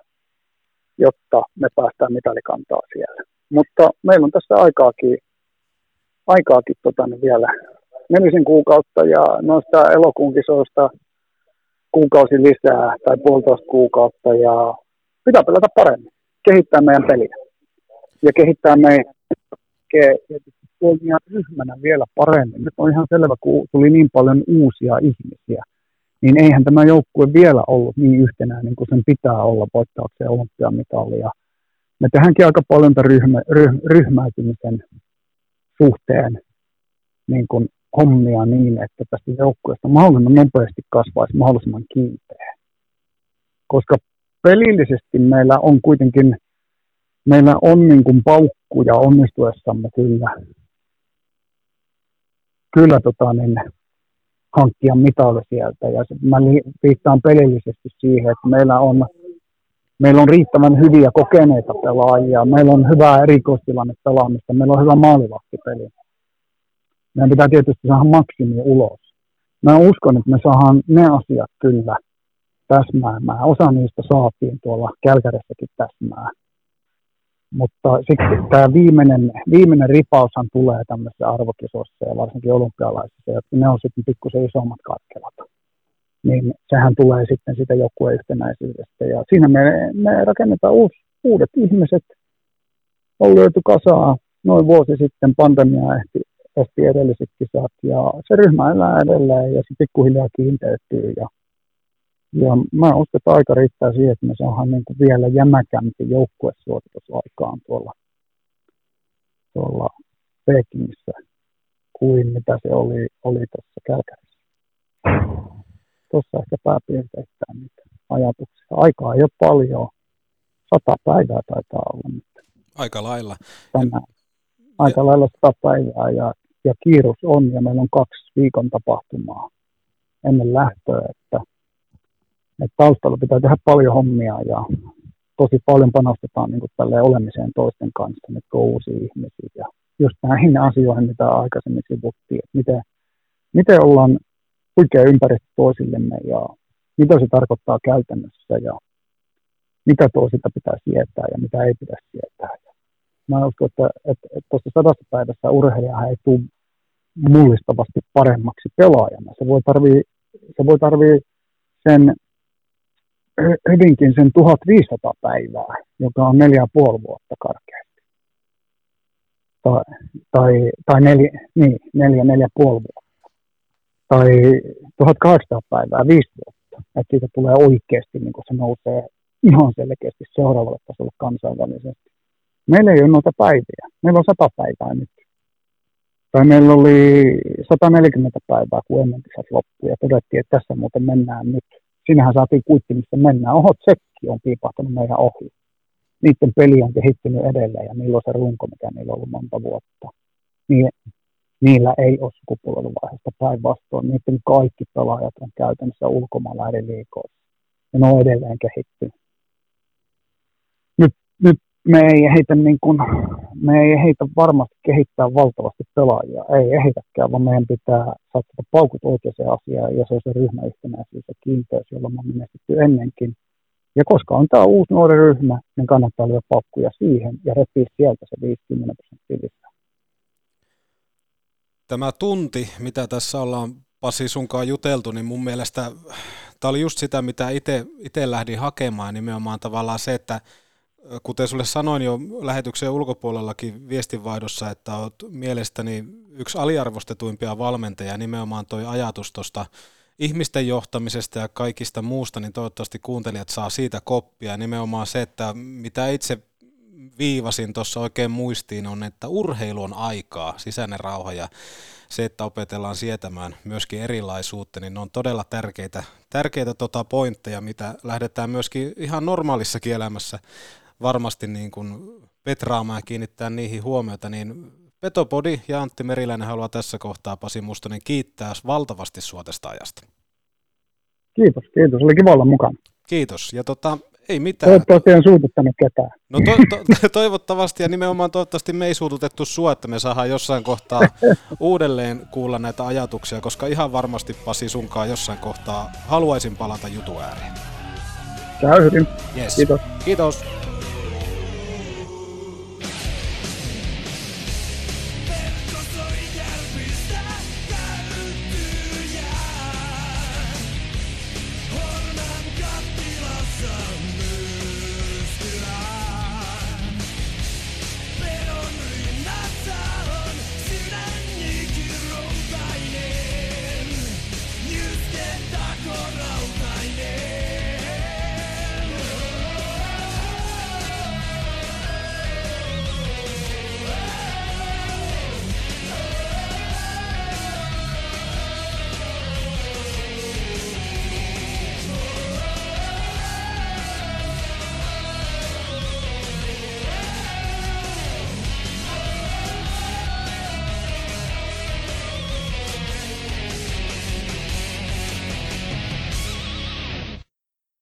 jotta me päästään mitalikantaa siellä. Mutta meillä on tässä aikaakin, aikaakin tota, niin vielä nelisen kuukautta ja noista elokuun kisoista kuukausi lisää tai puolitoista kuukautta ja pitää pelata paremmin, kehittää meidän peliä ja kehittää meidän ryhmänä vielä paremmin. Nyt on ihan selvä, kun tuli niin paljon uusia ihmisiä, niin eihän tämä joukkue vielä ollut niin yhtenäinen kuin sen pitää olla voittaakseen olympiamitalia. Me tehdäänkin aika paljon ryhmä, ryh, ryhmäytymisen suhteen niin kuin hommia niin, että tästä joukkueesta mahdollisimman nopeasti kasvaisi mahdollisimman kiinteä. Koska pelillisesti meillä on kuitenkin, meillä on niin kuin paukkuja onnistuessamme kyllä, kyllä tota niin, hankkia mitali sieltä. Ja mä viittaan pelillisesti siihen, että meillä on, meillä on riittävän hyviä kokeneita pelaajia, meillä on hyvää erikoistilanne pelaamista, meillä on hyvä maalivahtipeli. Meidän pitää tietysti saada maksimi ulos. Mä uskon, että me saadaan ne asiat kyllä täsmäämään. Osa niistä saatiin tuolla Kälkäressäkin täsmää. Mutta sitten tämä viimeinen, viimeinen ripaushan tulee tämmöisissä arvokisoissa ja varsinkin olympialaisissa, jotka ne on sitten pikkusen isommat katkelat. Niin sehän tulee sitten sitä joukkueen yhtenäisyydestä. Ja siinä me, me rakennetaan uus, uudet ihmiset. On löyty kasaa noin vuosi sitten pandemia ehti, ehti edelliset kisat ja se ryhmä elää edelleen ja se pikkuhiljaa kiinteytyy ja Ja mä uskon, että aika riittää siihen, että me saadaan niin kuin vielä jämäkämpi joukkuesuoritus aikaan tuolla, tuolla Pekingissä kuin mitä se oli, oli tuossa Kälkärissä. Tuossa ehkä pääpiirteittäin niitä ajatuksia. Aikaa ei ole paljon. Sata päivää taitaa olla nyt. Aika lailla. Tänään. Aika lailla sata päivää ja, ja kiirus on ja meillä on kaksi viikon tapahtumaa ennen lähtöä, että, että taustalla pitää tehdä paljon hommia ja tosi paljon panostetaan niin kuin olemiseen toisten kanssa, nyt on uusia ihmisiä ja just näihin asioihin, mitä aikaisemmin sivuttiin, että miten, miten ollaan oikea ympäristö toisillemme ja mitä se tarkoittaa käytännössä ja mitä toisilta pitää sietää ja mitä ei pidä sietää. Mä uskon, että, että, että tuossa sadassa päivässä urheilija ei tule mullistavasti paremmaksi pelaajana. Se voi tarvii, se voi tarvii sen hyvinkin sen 1500 päivää, joka on neljä puoli vuotta karkeasti. Tai, tai, tai neljä, niin, neljä, neljä puoli vuotta. Tai 1800 päivää, viisi vuotta. Että siitä tulee oikeasti, niin kun se nousee ihan selkeästi seuraavalle tasolle kansainvälisesti. Meillä ei ole noita päiviä. Meillä on sata päivää nyt. Tai meillä oli 140 päivää, kun ennen loppui ja todettiin, että tässä muuten mennään nyt sinähän saatiin kuitti, missä mennään. Oho, tsekki on piipahtanut meidän ohi. Niiden peli on kehittynyt edelleen ja niillä on se runko, mikä niillä on ollut monta vuotta. Niin, niillä ei ole sukupolvenvaihdosta päinvastoin. Niiden kaikki pelaajat on käytännössä ulkomailla eri liikoissa. Ja ne on edelleen kehittynyt. Nyt, nyt me ei heitä, niin kuin, me ei heitä varmasti kehittää valtavasti pelaajia, ei ehditäkään, vaan meidän pitää saada paukut oikeaan asiaan ja se on se ryhmäyhtenäisyys ja kiinteys, jolla me on menestytty ennenkin. Ja koska on tämä uusi nuori ryhmä, niin kannattaa lyödä paukkuja siihen ja repiä sieltä se 50 prosenttia. Tämä tunti, mitä tässä ollaan Pasi sunkaan juteltu, niin mun mielestä tämä oli just sitä, mitä itse lähdin hakemaan, nimenomaan tavallaan se, että kuten sulle sanoin jo lähetyksen ulkopuolellakin viestinvaihdossa, että olet mielestäni yksi aliarvostetuimpia valmentajia, nimenomaan toi ajatus tuosta ihmisten johtamisesta ja kaikista muusta, niin toivottavasti kuuntelijat saa siitä koppia. Nimenomaan se, että mitä itse viivasin tuossa oikein muistiin on, että urheilu on aikaa, sisäinen rauha ja se, että opetellaan sietämään myöskin erilaisuutta, niin ne on todella tärkeitä, tärkeitä tota pointteja, mitä lähdetään myöskin ihan normaalissakin elämässä varmasti niin kuin petraamaan ja kiinnittää niihin huomiota, niin Petopodi ja Antti Meriläinen haluaa tässä kohtaa Pasi Mustonen kiittää valtavasti sua tästä ajasta. Kiitos, kiitos. Oli kiva olla mukana. Kiitos. Ja tota, ei mitään. Toivottavasti en suututtanut ketään. No to, to, toivottavasti ja nimenomaan toivottavasti me ei suututettu sua, että me saadaan jossain kohtaa uudelleen kuulla näitä ajatuksia, koska ihan varmasti Pasi sunkaan jossain kohtaa haluaisin palata jutu ääreen. Käy hyvin. Yes. Kiitos. Kiitos.